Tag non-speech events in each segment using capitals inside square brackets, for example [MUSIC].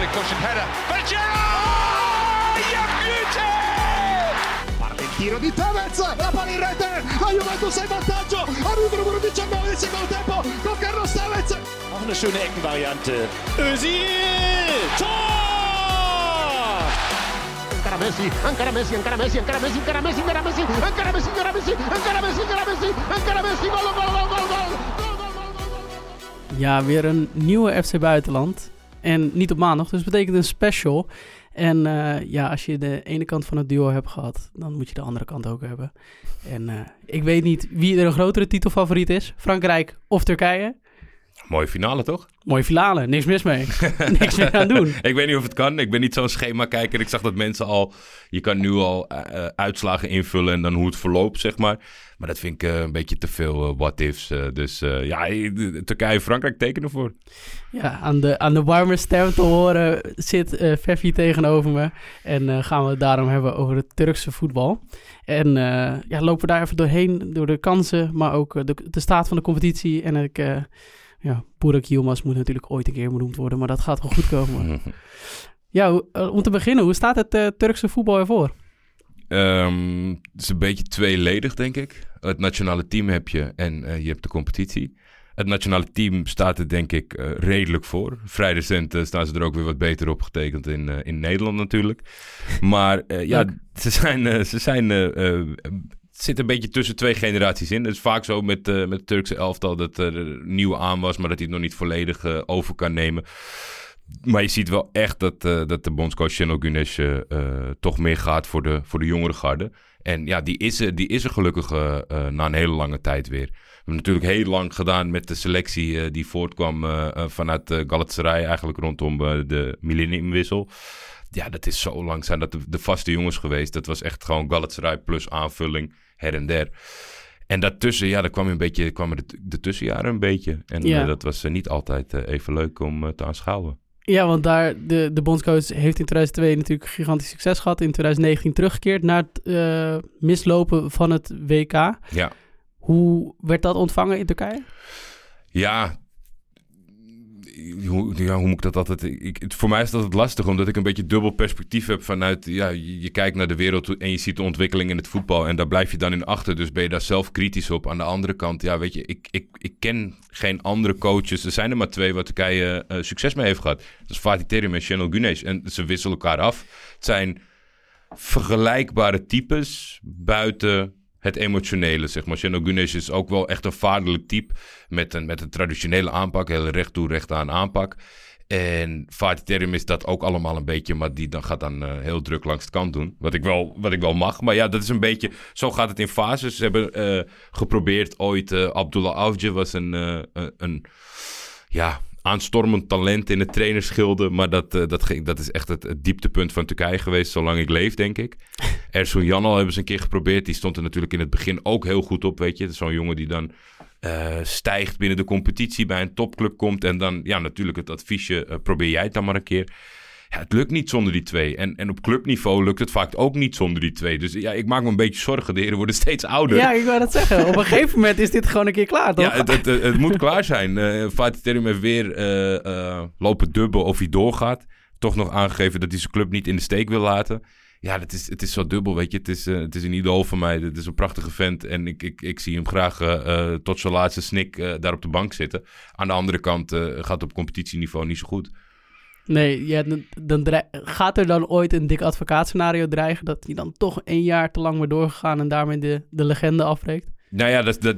Terribly cushioned header. Parte il tiro di Tevez, la palla in rete, la Juventus è in vantaggio, arriva numero 19 del secondo tempo con Carlos Tevez. Noch eine schöne Eckenvariante. Özil! Tor! Ancora Messi, ancora Messi, ancora Messi, ancora Messi, ancora Messi, ancora Messi, ancora Messi, ancora Messi, ancora Messi, ancora Messi, ancora Messi, gol, gol, gol, gol, gol. Ja, weer een nieuwe FC Buitenland. En niet op maandag, dus het betekent een special. En eh, ja, als je de ene kant van het duo hebt gehad, dan moet je de andere kant ook hebben. En eh, ik weet niet wie er een grotere titelfavoriet is. Frankrijk of Turkije. Mooie finale, toch? Mooie finale, niks mis mee. [LAUGHS] niks meer aan doen. ik weet niet of het kan. Ik ben niet zo'n schema-kijker. Ik zag dat mensen al... Je kan nu al eh, eh, uitslagen invullen en dan hoe het verloopt, zeg maar. Maar dat vind ik eh, een beetje te veel what-ifs. eh, dus ja, Turkije en Frankrijk tekenen voor. Ja, aan de, aan de warme stem te horen zit Feffi tegenover me. En gaan we het daarom hebben over het Turkse voetbal. En ja, lopen we daar even doorheen, door de kansen, maar ook de, de staat van de competitie. En ik, ja, Burak Yilmaz moet natuurlijk ooit een keer benoemd worden, maar dat gaat wel goed komen. [LAUGHS] ja, eh, om te beginnen, hoe staat het eh, Turkse voetbal ervoor? Ehm, het is een beetje tweeledig, denk ik. Het nationale team heb je en eh, je hebt de competitie. Het nationale team staat er denk ik redelijk voor. Vrij recent staan ze er ook weer wat beter op getekend in, in Nederland natuurlijk. Maar ja, ze zijn... ze zijn zit een beetje tussen twee generaties in. Het is vaak zo met, eh, met het Turkse elftal dat er een nieuwe aan was... maar dat hij het nog niet volledig eh, over kan nemen. Maar je ziet wel echt dat, eh, dat de bondscoach Şenol Güneş toch meer gaat voor de, voor de jongere garde. En ja, die is er, die is er gelukkig na een hele lange tijd weer. We hebben natuurlijk heel lang gedaan met de selectie die voortkwam vanuit Galatasaray, eigenlijk rondom de millenniumwissel. Ja, dat is zo lang zijn dat de, de vaste jongens geweest. Dat was echt gewoon Galatasaray plus aanvulling her en der. En daartussen, ja, daar kwam een beetje, kwamen de, de tussenjaren een beetje. En Ja. eh, dat was eh, niet altijd eh, even leuk om te aanschouwen. Ja, want daar, de, de bondscoach heeft in 2002 natuurlijk gigantisch succes gehad. In 2019 teruggekeerd na het mislopen van het WK. Ja, Hoe werd dat ontvangen in Turkije? ja. Hoe, ja, hoe moet ik dat altijd... Ik, het, voor mij is dat het lastig, omdat ik een beetje dubbel perspectief heb vanuit... Ja, je, kijkt naar de wereld en je ziet de ontwikkeling in het voetbal en daar blijf je dan in achter. Dus ben je daar zelf kritisch op. Aan de andere kant, ja, weet je, ik, ik, ik ken geen andere coaches. Er zijn er maar twee waar Turkije eh, succes mee heeft gehad. Dat is Fatih Terim en Şenol Güneş. En ze wisselen elkaar af. Het zijn vergelijkbare types buiten het emotionele, zeg maar. Şenol Güneş is ook wel echt een vaderlijk type met een, met een traditionele aanpak, hele recht toe, recht aan aanpak. En Fatih Terim is dat ook allemaal een beetje, maar die dan gaat dan eh, heel druk langs de kant doen. Wat ik, wel, wat ik wel mag. Maar ja, dat is een beetje, zo gaat het in fases. Ze hebben eh, geprobeerd ooit, eh, Abdullah Avcı was een, een, een ja, aanstormend talent in het trainerschilde. Maar dat, eh, dat, ging, dat is echt het, het dieptepunt van Turkije geweest, zolang ik leef, denk ik. [LAUGHS] Ersun Yanal hebben ze een keer geprobeerd. Die stond er natuurlijk in het begin ook heel goed op, weet je. Zo'n jongen die dan eh, stijgt binnen de competitie, bij een topclub komt. En dan, ja, natuurlijk het adviesje, eh, probeer jij het dan maar een keer. Ja, het lukt niet zonder die twee. En, en op clubniveau lukt het vaak ook niet zonder die twee. Dus ja, ik maak me een beetje zorgen. De heren worden steeds ouder. Ja, ik wou dat zeggen. Op een gegeven moment is dit gewoon een keer klaar, toch? Ja, het, het, het, het moet klaar zijn. Eh Fatih Terim heeft weer eh, eh, lopen dubben of hij doorgaat. Toch nog aangegeven dat hij zijn club niet in de steek wil laten. Ja, het is, het is zo dubbel, weet je. Het is, het is een idool van mij. Het is een prachtige vent. En ik, ik, ik zie hem graag tot zijn laatste snik daar op de bank zitten. Aan de andere kant gaat het op competitieniveau niet zo goed. Nee, ja, dan, dan gaat er dan ooit een dik advocaatscenario dreigen... dat hij dan toch een jaar te lang weer doorgegaan... en daarmee de, de legende afbreekt? Nou ja, dat, dat,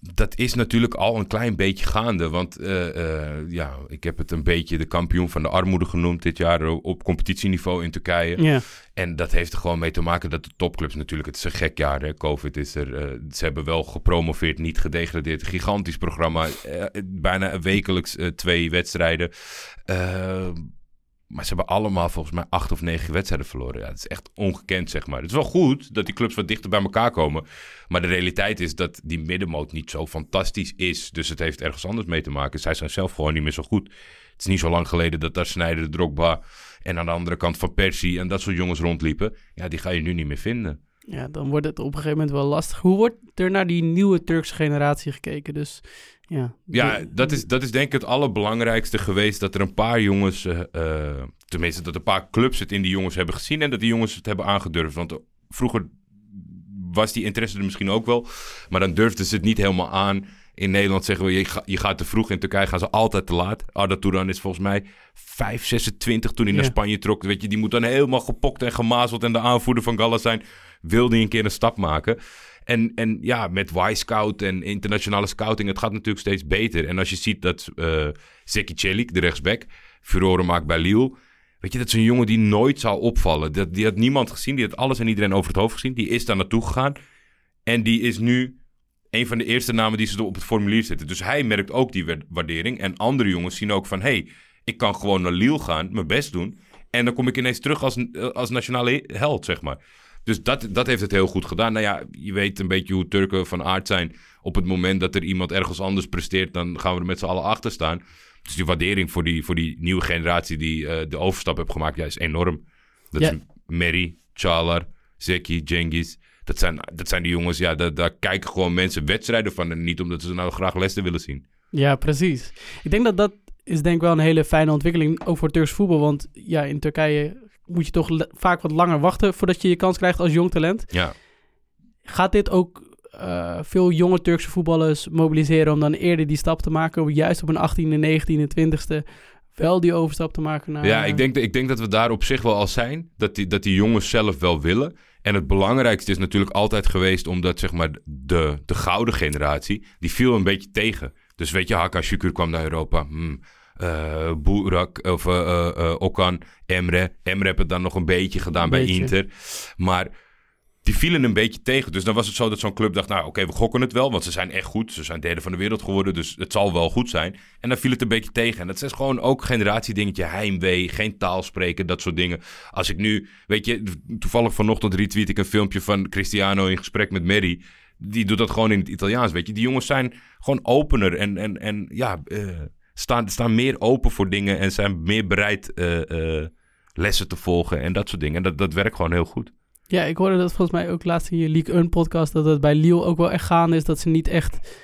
dat is natuurlijk al een klein beetje gaande. Want eh, eh, ja, ik heb het een beetje de kampioen van de armoede genoemd dit jaar eh, op competitieniveau in Turkije. Ja. En dat heeft er gewoon mee te maken dat de topclubs natuurlijk, het is een gek jaar, hè? Covid is er, ze hebben wel gepromoveerd, niet gedegradeerd. Een gigantisch programma, bijna wekelijks twee wedstrijden. Maar ze hebben allemaal volgens mij acht of negen wedstrijden verloren. Ja, dat is echt ongekend, zeg maar. Het is wel goed dat die clubs wat dichter bij elkaar komen. Maar de realiteit is dat die middenmoot niet zo fantastisch is. Dus het heeft ergens anders mee te maken. Zij zijn zelf gewoon niet meer zo goed. Het is niet zo lang geleden dat daar Sneijder, de Drogba... en aan de andere kant van Persie en dat soort jongens rondliepen. Ja, die ga je nu niet meer vinden. Ja, dan wordt het op een gegeven moment wel lastig. Hoe wordt er naar die nieuwe Turkse generatie gekeken? Dus ja. Ja, dat is, dat is denk ik het allerbelangrijkste geweest. Dat er een paar jongens, eh, eh, tenminste dat een paar clubs het in die jongens hebben gezien. En dat die jongens het hebben aangedurfd. Want eh, vroeger was die interesse er misschien ook wel. Maar dan durfden ze het niet helemaal aan. In Nederland zeggen we, je, ga- je gaat te vroeg. In Turkije gaan ze altijd te laat. Arda Turan is volgens mij 5, 26 toen hij Ja. naar Spanje trok. Weet je, die moet dan helemaal gepokt en gemazeld. En de aanvoerder van Gala zijn, wil die een keer een stap maken. En, en ja, met Y-Scout en internationale scouting, het gaat natuurlijk steeds beter. En als je ziet dat eh Zeki Celik, de rechtsback, furoren maakt bij Lille. Weet je, dat is een jongen die nooit zou opvallen. Dat, die had niemand gezien, die had alles en iedereen over het hoofd gezien. Die is daar naartoe gegaan. En die is nu een van de eerste namen die ze op het formulier zetten. Dus hij merkt ook die wa- waardering. En andere jongens zien ook van... hey, ik kan gewoon naar Lille gaan, mijn best doen... en dan kom ik ineens terug als, als nationale held, zeg maar. Dus dat, dat heeft het heel goed gedaan. Nou ja, je weet een beetje hoe Turken van aard zijn. Op het moment dat er iemand ergens anders presteert... dan gaan we er met z'n allen achter staan. Dus die waardering voor die, voor die nieuwe generatie... die eh, de overstap heeft gemaakt, ja, is enorm. Dat Ja. is Mary, Chalar, Zeki, Cengiz... Dat zijn, dat zijn die jongens, ja, daar, daar kijken gewoon mensen wedstrijden van. En niet omdat ze nou graag Leicester willen zien. Ja, precies. Ik denk dat dat is denk ik wel een hele fijne ontwikkeling, ook voor Turks voetbal. Want ja, in Turkije moet je toch vaak wat langer wachten voordat je je kans krijgt als jong talent. Ja, Gaat dit ook eh, veel jonge Turkse voetballers mobiliseren om dan eerder die stap te maken, om juist op een 18e, 19e, 20e wel die overstap te maken naar... ja ik, denk, dat- ik denk dat we daar op zich wel al zijn. Dat die, dat die jongens zelf wel willen. En het belangrijkste is natuurlijk altijd geweest... omdat zeg maar de, de gouden generatie... die viel een beetje tegen. Dus weet je, Hakan Şükür kwam naar Europa. Hmm. Eh Burak of eh, eh, Okan, Emre. Emre heeft het dan nog een beetje gedaan Een bij beetje. Inter. Maar die vielen een beetje tegen. Dus dan was het zo dat zo'n club dacht... nou, oké, we gokken het wel, want ze zijn echt goed. Ze zijn derde van de wereld geworden, dus het zal wel goed zijn. En dan viel het een beetje tegen. En dat is gewoon ook generatiedingetje, heimwee, geen taal spreken, dat soort dingen. Als ik nu, weet je, toevallig vanochtend retweet ik een filmpje van Cristiano in gesprek met Mary. Die doet dat gewoon in het Italiaans, weet je. Die jongens zijn gewoon opener en, en, en ja, staan, staan meer open voor dingen en zijn meer bereid eh, eh, lessen te volgen en dat soort dingen. En dat, dat werkt gewoon heel goed. Ja, ik hoorde dat volgens mij ook laatst in je League 1 podcast, dat het bij Lille ook wel echt gaande is dat ze niet echt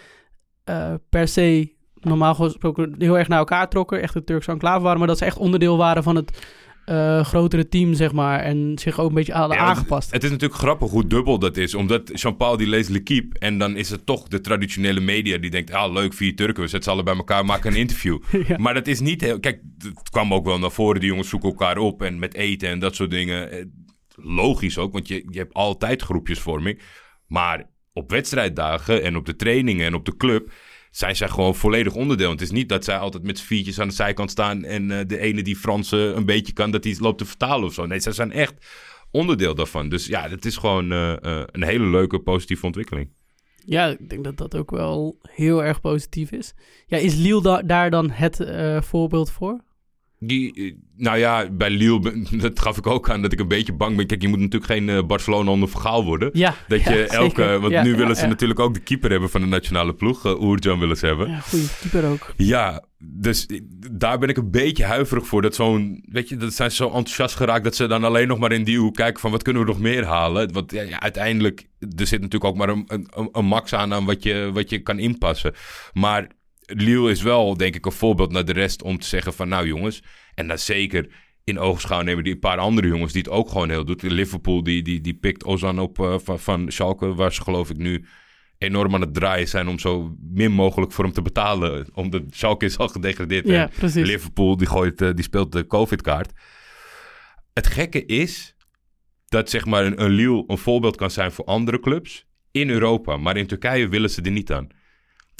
eh, per se normaal gesproken heel erg naar elkaar trokken, echt een Turkse enclave waren, maar dat ze echt onderdeel waren van het eh, grotere team, zeg maar, en zich ook een beetje Ja, want aangepast. Het is natuurlijk grappig hoe dubbel dat is. Omdat Jean-Paul die leest L'Equipe. En dan is het toch de traditionele media die denkt... Ah, leuk, vier Turken. We zetten ze alle bij elkaar, maken een interview. [LAUGHS] Ja. Maar dat is niet heel... Kijk, het kwam ook wel naar voren. Die jongens zoeken elkaar op. En met eten en dat soort dingen. Eh, Logisch ook, want je, je hebt altijd groepjesvorming. Maar op wedstrijddagen en op de trainingen en op de club... zijn zij gewoon volledig onderdeel. Het is niet dat zij altijd met z'n aan de zijkant staan... en eh, de ene die Frans eh, een beetje kan, dat die loopt te vertalen of zo. Nee, zij zijn echt onderdeel daarvan. Dus ja, het is gewoon eh, eh, een hele leuke, positieve ontwikkeling. Ja, ik denk dat dat ook wel heel erg positief is. Ja, is da- daar dan het voorbeeld voor? Die, eh, nou ja, bij Lille, [LAUGHS] dat gaf ik ook aan dat ik een beetje bang ben. Kijk, je moet natuurlijk geen eh, Barcelona onder vergaal worden. Ja, Dat ja, je [LAUGHS] zeker. elke, want Ja, nu willen ze natuurlijk ook de keeper hebben van de nationale ploeg. Uh, Oerjan willen ze hebben. Ja, goede keeper ook. Ja, dus daar ben ik een beetje huiverig voor. Dat zo'n, weet je, dat zijn ze zo enthousiast geraakt dat ze dan alleen nog maar in die hoek kijken van wat kunnen we nog meer halen. Want ja, ja, uiteindelijk, er zit natuurlijk ook maar een, een, een max aan aan wat je, wat je kan inpassen. Maar Lille is wel, denk ik, een voorbeeld naar de rest om te zeggen van nou jongens, en dan zeker in oogschouw nemen die een paar andere jongens die het ook gewoon heel doen. Liverpool die, die, die pikt Ozan op eh, van, van Schalke, waar ze geloof ik nu enorm aan het draaien zijn om zo min mogelijk voor hem te betalen. Omdat Schalke is al gedegradeerd. Ja, en precies. Liverpool die, gooit, eh, die speelt de COVID-kaart. Het gekke is dat zeg maar een, een Lille een voorbeeld kan zijn voor andere clubs in Europa. Maar in Turkije willen ze er niet aan.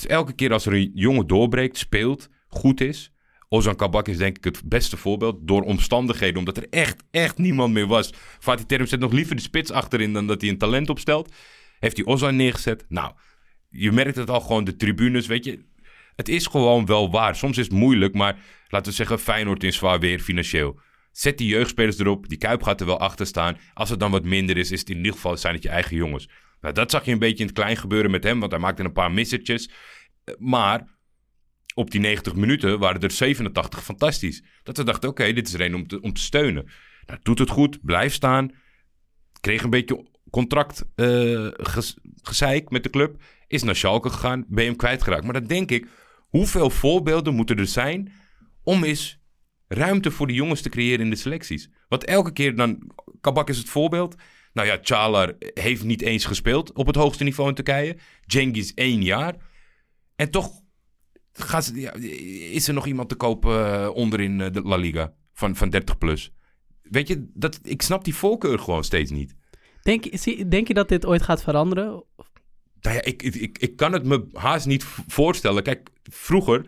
Elke keer als er een jongen doorbreekt, speelt, goed is. Ozan Kabak is denk ik het beste voorbeeld. Door omstandigheden, omdat er echt, echt niemand meer was. Fatih Terim zet nog liever de spits achterin dan dat hij een talent opstelt. Heeft hij Ozan neergezet? Nou, je merkt het al gewoon, de tribunes, weet je. Het is gewoon wel waar. Soms is het moeilijk, maar laten we zeggen Feyenoord in zwaar weer financieel. Zet die jeugdspelers erop, die Kuip gaat er wel achter staan. Als het dan wat minder is, is het in ieder geval zijn het je eigen jongens. Nou, dat zag je een beetje in het klein gebeuren met hem, want hij maakte een paar missertjes. Eh, Maar op die 90 minuten waren er 87 fantastisch. Dat we dachten, oké, dit is er een om te, steunen. Nou, doet het goed, blijf staan. Kreeg een beetje contract eh, gezeik met de club. Is naar Schalke gegaan, ben je hem kwijtgeraakt. Maar dan denk ik, hoeveel voorbeelden moeten er zijn om eens ruimte voor de jongens te creëren in de selecties? Want elke keer dan, Kabak is het voorbeeld. Nou ja, Çağlar heeft niet eens gespeeld op het hoogste niveau in Turkije. Cengiz één jaar. En toch gaat, ja, is er nog iemand te kopen eh, onderin eh, de La Liga van, van 30 plus. Weet je, dat, ik snap die voorkeur gewoon steeds niet. Denk, denk je dat dit ooit gaat veranderen? Nou ja, ik, ik, ik, kan het me haast niet voorstellen. Kijk, vroeger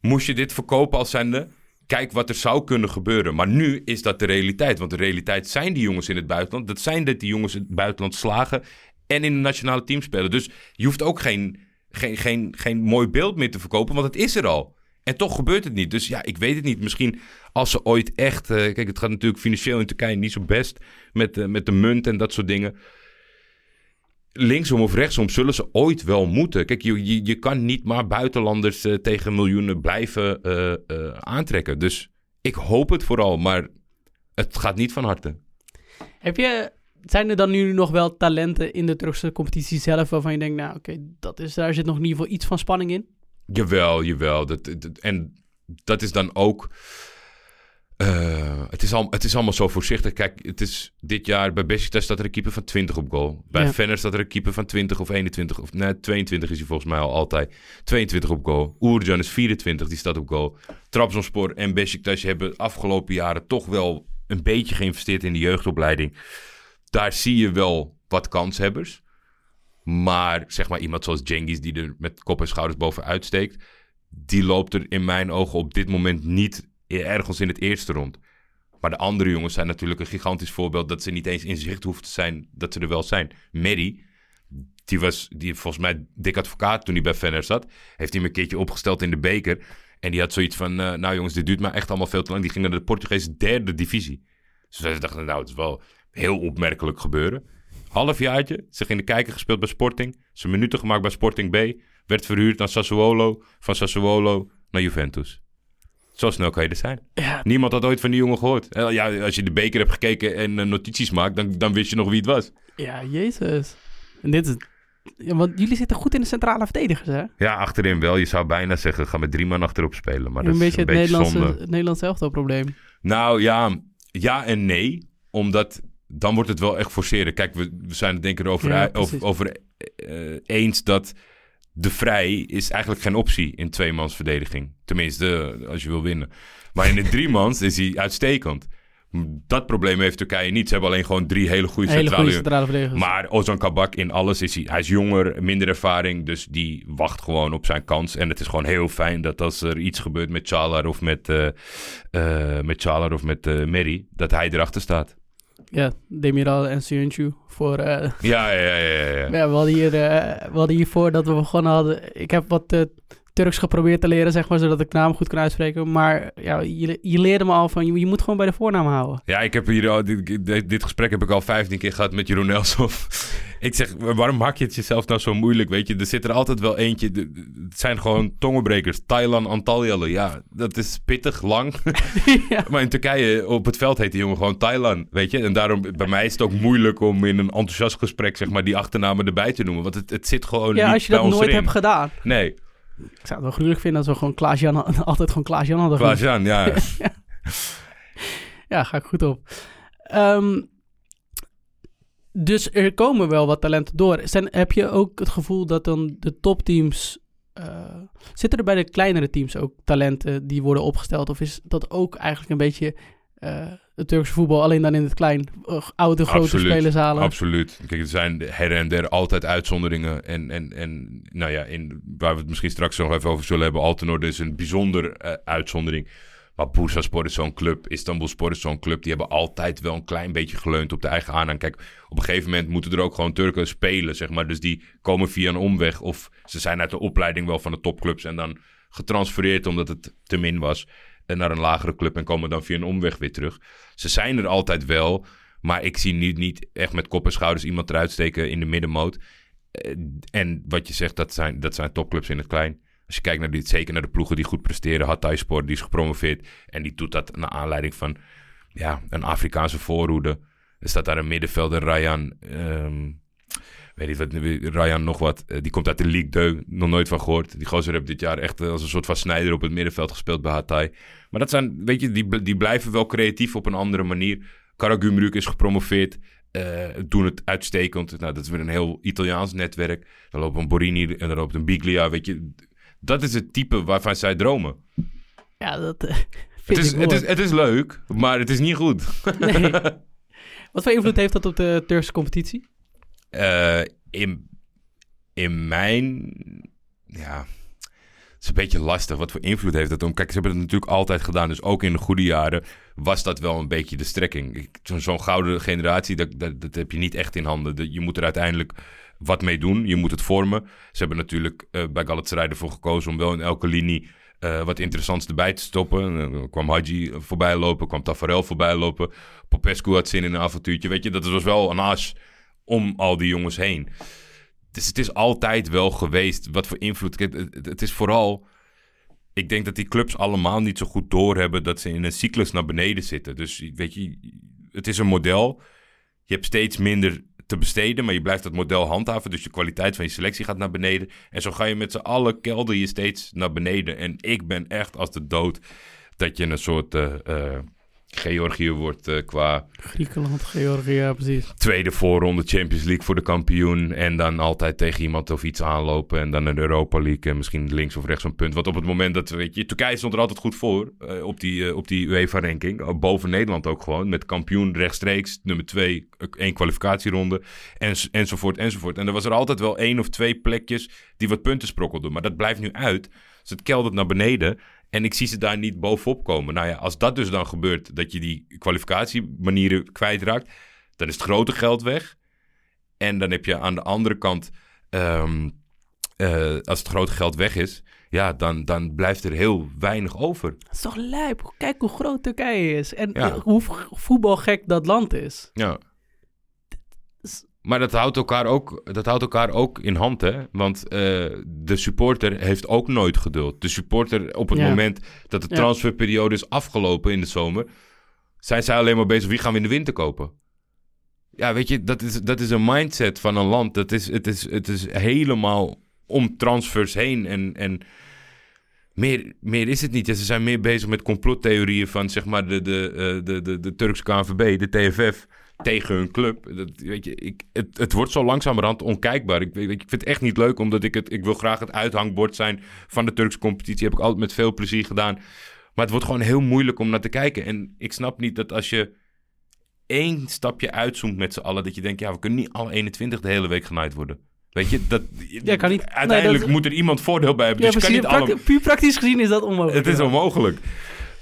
moest je dit verkopen als zijnde... Kijk wat er zou kunnen gebeuren. Maar nu is dat de realiteit. Want de realiteit zijn die jongens in het buitenland. Dat zijn dat die jongens in het buitenland slagen... en in het nationale team spelen. Dus je hoeft ook geen, geen, geen, geen mooi beeld meer te verkopen... want het is er al. En toch gebeurt het niet. Dus ja, ik weet het niet. Misschien als ze ooit echt... eh, kijk, het gaat natuurlijk financieel in Turkije niet zo best... met, eh, met de munt en dat soort dingen linksom of rechtsom zullen ze ooit wel moeten. Kijk, je, je, je kan niet maar buitenlanders eh, tegen miljoenen blijven eh, eh, aantrekken. Dus ik hoop het vooral, maar het gaat niet van harte. Heb je, zijn er dan nu nog wel talenten in de Turkse competitie zelf waarvan je denkt, nou oké, dat is daar zit nog in ieder geval iets van spanning in? Jawel, jawel. Dat, dat- en dat is dan ook... eh, het, is al, het is allemaal zo voorzichtig. Kijk, het is dit jaar bij Besiktas staat er een keeper van 20 op goal. Bij Ja. Feyenoord staat er een keeper van 20 of 21. Of nee, 22 is hij volgens mij al altijd. 22 op goal. Oerjan is 24, die staat op goal. Trabzonspor en Besiktas hebben afgelopen jaren toch wel een beetje geïnvesteerd in de jeugdopleiding. Daar zie je wel wat kanshebbers. Maar zeg maar iemand zoals Cengiz die er met kop en schouders bovenuit steekt. Die loopt er in mijn ogen op dit moment niet ergens in het eerste rond. Maar de andere jongens zijn natuurlijk een gigantisch voorbeeld dat ze niet eens in zicht hoeven te zijn dat ze er wel zijn. Mary, die was die volgens mij dik advocaat toen hij bij Feyenoord zat. Heeft hij hem een keertje opgesteld in de beker. En die had zoiets van, eh, nou jongens, dit duurt maar echt allemaal veel te lang. Die ging naar de Portugese derde divisie. Dus ze dachten, nou, het is wel heel opmerkelijk gebeuren. Halfjaartje, zich in de kijker gespeeld bij Sporting. Zijn minuten gemaakt bij Sporting B. Werd verhuurd naar Sassuolo. Van Sassuolo naar Juventus. Zo snel kan je er zijn. Ja, Niemand had ooit van die jongen gehoord. Eh, Ja, als je de beker hebt gekeken en eh, notities maakt, dan, dan wist je nog wie het was. ja jezus. En dit is, ja, want jullie zitten goed in de centrale verdedigers, hè? Ja, achterin wel. Je zou bijna zeggen, ga met drie man achterop spelen. Maar dat een is beetje een het beetje Nederlandse, het Nederlandse probleem. Nou ja, ja en nee. Omdat dan wordt het wel echt forceren. Kijk, we, we zijn het denk ik Ja, over, over eh, eens dat de vrij is eigenlijk geen optie in tweemans verdediging. Tenminste, als je wil winnen. Maar in de driemans is hij uitstekend. Dat probleem heeft Turkije niet. Ze hebben alleen gewoon drie hele goede Hele centrale... goede centrale verdedigers. Maar Ozan Kabak in alles is hij... Hij is jonger, minder ervaring. Dus die wacht gewoon op zijn kans. En het is gewoon heel fijn dat als er iets gebeurt met Çağlar of met, eh, met of met Meri... dat hij erachter staat. Ja, Demiral en Suyuncu voor... eh, Ja, ja, ja, ja. ja. [LAUGHS] ja, we, hadden hier, eh, we hadden hiervoor dat we begonnen hadden... Ik heb wat eh, Turks geprobeerd te leren, zeg maar, zodat ik naam goed kan uitspreken. Maar ja, je, je leerde me al van, je, je moet gewoon bij de voornaam houden. Ja, ik heb hier al, dit, dit- dit gesprek heb ik al 15 keer gehad met Jeroen Elsof. [LAUGHS] ik zeg, waarom maak je het jezelf nou zo moeilijk? Weet je, er zit er altijd wel eentje. Het zijn gewoon tongenbrekers. Thailand, Antalyalı. Ja, dat is pittig, lang. [LAUGHS] [LAUGHS] ja. maar in Turkije, op het veld heet die jongen gewoon Thailand. Weet je, en daarom, bij mij is het ook moeilijk om in een enthousiast gesprek, zeg maar, die achternamen erbij te noemen. Want het, het zit gewoon ja, als je dat nooit erin. hebt gedaan. Nee, Ik zou het wel gruwelijk vinden als we gewoon Klaas-Jan [LAUGHS] altijd gewoon Klaas-Jan hadden. Klaas-Jan, [LAUGHS] ja. Ja, ga ik goed op. Ehm, dus er komen wel wat talenten door. Zijn, heb je ook het gevoel dat dan de topteams... eh, zitten er bij de kleinere teams ook talenten die worden opgesteld? Of is dat ook eigenlijk een beetje eh, het Turkse voetbal, alleen dan in het klein? Eh, oude, grote Absoluut, spelershalen. Absoluut. Kijk, er zijn her en der altijd uitzonderingen. En, en, en nou ja, in, waar we het misschien straks nog even over zullen hebben, Altenorde is een bijzonder eh, uitzondering. Maar Bursaspor is zo'n club, Istanbulspor is zo'n club. Die hebben altijd wel een klein beetje geleund op de eigen aanhang. Kijk, op een gegeven moment moeten er ook gewoon Turken spelen, zeg maar. Dus die komen via een omweg. Of ze zijn uit de opleiding wel van de topclubs en dan getransfereerd omdat het te min was. Naar een lagere club en komen dan via een omweg weer terug. Ze zijn er altijd wel. Maar ik zie nu niet echt met kop en schouders iemand eruit steken in de middenmoot. Eh, En wat je zegt, dat zijn, dat zijn topclubs in het klein. Als je kijkt naar die, zeker naar de ploegen die goed presteren. Hatayspor, die is gepromoveerd. En die doet dat naar aanleiding van ja, een Afrikaanse voorhoede. Er staat daar een middenvelder, Ryan. ehm, weet niet wat, Ryan nog wat. eh, die komt uit de League 2, nog nooit van gehoord. Die gozer heeft dit jaar echt eh, als een soort van snijder op het middenveld gespeeld bij Hatay. Maar dat zijn, weet je, die, die blijven wel creatief op een andere manier. Karagumruk is gepromoveerd. eh, doen het uitstekend. Nou, dat is weer een heel Italiaans netwerk. Dan loopt een Borini en dan loopt een Biglia, weet je. Dat is het type waarvan zij dromen. Ja, dat [LAUGHS] Het is, ik het, is, het is leuk, maar het is niet goed. Nee. [LAUGHS] Wat voor invloed heeft dat op de Turkse competitie? Eh, in, in mijn. Ja. Het is een beetje lastig. Wat voor invloed heeft dat om? Kijk, ze hebben het natuurlijk altijd gedaan. Dus ook in de goede jaren was dat wel een beetje de strekking. Zo'n zo'n gouden generatie, dat, dat, dat heb je niet echt in handen. De- Je moet er uiteindelijk wat mee doen. Je moet het vormen. Ze hebben natuurlijk eh, bij Galatasaray ervoor gekozen om wel in elke linie eh, wat interessants erbij te stoppen. Er kwam Hadji voorbij lopen, kwam Tafarel voorbij lopen. Popescu had zin in een avontuurtje. Weet je, dat was wel een as om al die jongens heen. Dus het is altijd wel geweest. Wat voor invloed. Het, is vooral. Ik denk dat die clubs allemaal niet zo goed doorhebben dat ze in een cyclus naar beneden zitten. Dus weet je, het is een model. Je hebt steeds minder te besteden, maar je blijft dat model handhaven. Dus de kwaliteit van je selectie gaat naar beneden. En zo ga je met z'n allen kelder je steeds naar beneden. En ik ben echt als de dood dat je een soort eh, eh, Georgië wordt eh, qua Griekenland, Georgië, ja, precies. tweede voorronde Champions League voor de kampioen. En dan altijd tegen iemand of iets aanlopen. En dan een Europa League. En misschien links of rechts een punt. Want op het moment dat, weet je, Turkije stond er altijd goed voor. eh, op die, eh, op die UEFA-ranking. Eh, boven Nederland ook gewoon. Met kampioen rechtstreeks. Nummer twee, eh, één kwalificatieronde. En, enzovoort, enzovoort. En er was er altijd wel één of twee plekjes die wat punten sprokkelden. Maar dat blijft nu uit. Dus het keldert naar beneden. En ik zie ze daar niet bovenop komen. Nou ja, als dat dus dan gebeurt, dat je die kwalificatiemanieren kwijtraakt, dan is het grote geld weg. En dan heb je aan de andere kant, ehm, eh, als het grote geld weg is, ja, dan, dan blijft er heel weinig over. Dat is toch lijp? Kijk hoe groot Turkije is. En Ja. hoe voetbalgek dat land is. Ja. Maar dat houdt elkaar ook, dat houdt elkaar ook in hand, hè? Want eh, de supporter heeft ook nooit geduld. De supporter, op het Ja. moment dat de transferperiode is afgelopen in de zomer, zijn zij alleen maar bezig wie gaan we in de winter kopen. Ja, weet je, dat is, dat is een mindset van een land. Dat is, het, is, het is helemaal om transfers heen. En, en meer, meer is het niet. Ja, ze zijn meer bezig met complottheorieën van zeg maar de, de, eh, de, de, de Turkse KNVB, de TFF, tegen hun club. Dat, weet je, ik, het, het wordt zo langzamerhand onkijkbaar. Ik, weet- ik vind het echt niet leuk, omdat ik het... Ik wil graag het uithangbord zijn van de Turkse competitie. Heb ik altijd met veel plezier gedaan. Maar het wordt gewoon heel moeilijk om naar te kijken. En ik snap niet dat als je één stapje uitzoomt met z'n allen... dat je denkt, ja, we kunnen niet alle 21 de hele week genaaid worden. Weet je, dat, Ja, kan niet. Nee, uiteindelijk dat- moet er iemand voordeel bij hebben. Ja, dus je kan precies. niet puur praktisch gezien is dat onmogelijk. Het is Ja. onmogelijk.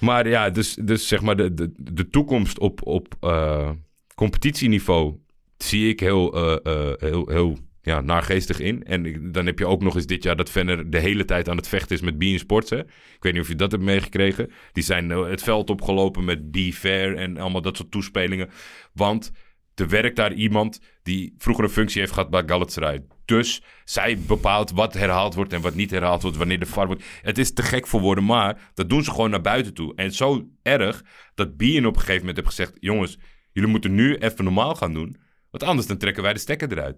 Maar ja, dus, dus zeg maar de, de, de toekomst op, op eh, competitieniveau zie ik heel, eh, heel, heel ja, naargeestig in. En dan heb je ook nog eens dit jaar dat Venner de hele tijd aan het vechten is met Bein Sports. Hè? Ik weet niet of je dat hebt meegekregen. Die zijn eh, het veld opgelopen met Be Fair en allemaal dat soort toespelingen. Want er werkt daar iemand die vroeger een functie heeft gehad bij Galatasaray. Dus zij bepaalt wat herhaald wordt en wat niet herhaald wordt, wanneer de VAR wordt. Het is te gek voor woorden, maar dat doen ze gewoon naar buiten toe. En zo erg dat Bien op een gegeven moment heeft gezegd... jongens, jullie moeten nu even normaal gaan doen. Want anders dan trekken wij de stekker eruit.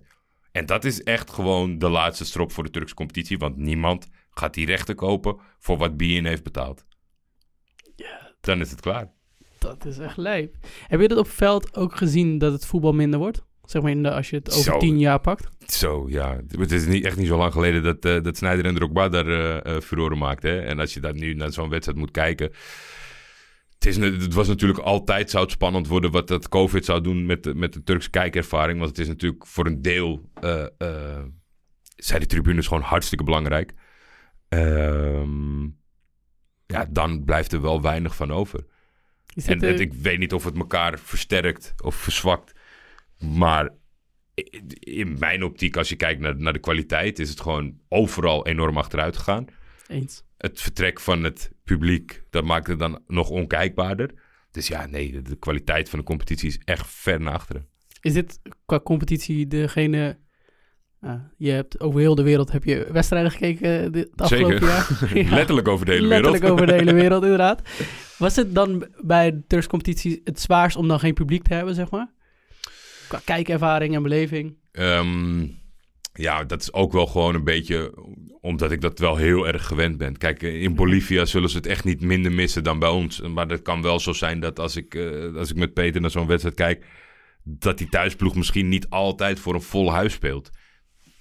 En dat is echt gewoon de laatste strop voor de Turkse competitie. Want niemand gaat die rechten kopen voor wat Bien heeft betaald. Dan is het klaar. Dat is echt lijp. Heb je dat op veld ook gezien dat het voetbal minder wordt? Zeg maar in de, als je het over Zo. tien jaar pakt. Zo, ja. Het is niet, echt niet zo lang geleden dat, eh dat Sneijder en Drogba daar eh, furoren maakten. Hè? En als je daar nu naar zo'n wedstrijd moet kijken... Het, is, het was natuurlijk altijd zou het spannend worden wat dat COVID zou doen met de, met de Turkse kijkervaring. Want het is natuurlijk voor een deel... eh eh, zijn die tribunes gewoon hartstikke belangrijk. Ehm, ja, dan blijft er wel weinig van over. En het- ik weet niet of het elkaar versterkt of verzwakt. Maar in mijn optiek, als je kijkt naar, naar de kwaliteit, is het gewoon overal enorm achteruit gegaan. Eens. Het vertrek van het publiek, dat maakt het dan nog onkijkbaarder. Dus ja, nee, de, kwaliteit van de competitie is echt ver naar achteren. Is dit qua competitie degene... ah, je hebt over heel de wereld heb je wedstrijden gekeken dit het afgelopen Zeker. jaar? [LAUGHS] Ja. Letterlijk over de hele Letterlijk wereld. over de hele [LAUGHS] wereld, inderdaad. Was het dan bij de Turkse competitie het zwaarst om dan geen publiek te hebben, zeg maar? Qua kijkervaring en beleving. Ehm, ja, dat is ook wel gewoon een beetje omdat ik dat wel heel erg gewend ben. Kijk, in Bolivia zullen ze het echt niet minder missen dan bij ons. Maar dat kan wel zo zijn dat als ik, eh, als ik met Peter naar zo'n wedstrijd kijk, dat die thuisploeg misschien niet altijd voor een vol huis speelt.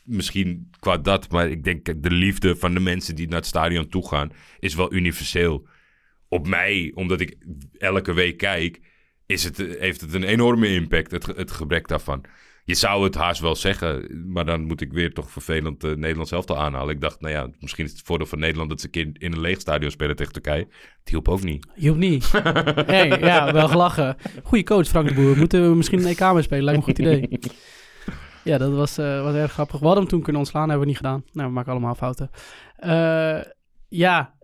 Misschien qua dat, maar ik denk de liefde van de mensen die naar het stadion toe gaan, is wel universeel. Op mij, omdat ik elke week kijk, is het, heeft het een enorme impact, het, het gebrek daarvan. Je zou het haast wel zeggen, maar dan moet ik weer toch vervelend uh, Nederlands elftal aanhalen. Ik dacht, nou ja, misschien is het voordeel van Nederland dat ze een keer in een leeg stadion spelen tegen Turkije. Het hielp ook niet. Hielp niet. [LAUGHS] hey, ja, wel gelachen. Goeie coach, Frank de Boer. Moeten we misschien een EK mee spelen? Lijkt me een goed idee. [LAUGHS] Ja, dat was, uh, was erg grappig. We hadden hem toen kunnen ontslaan, hebben we niet gedaan. Nou, we maken allemaal fouten. Uh, ja.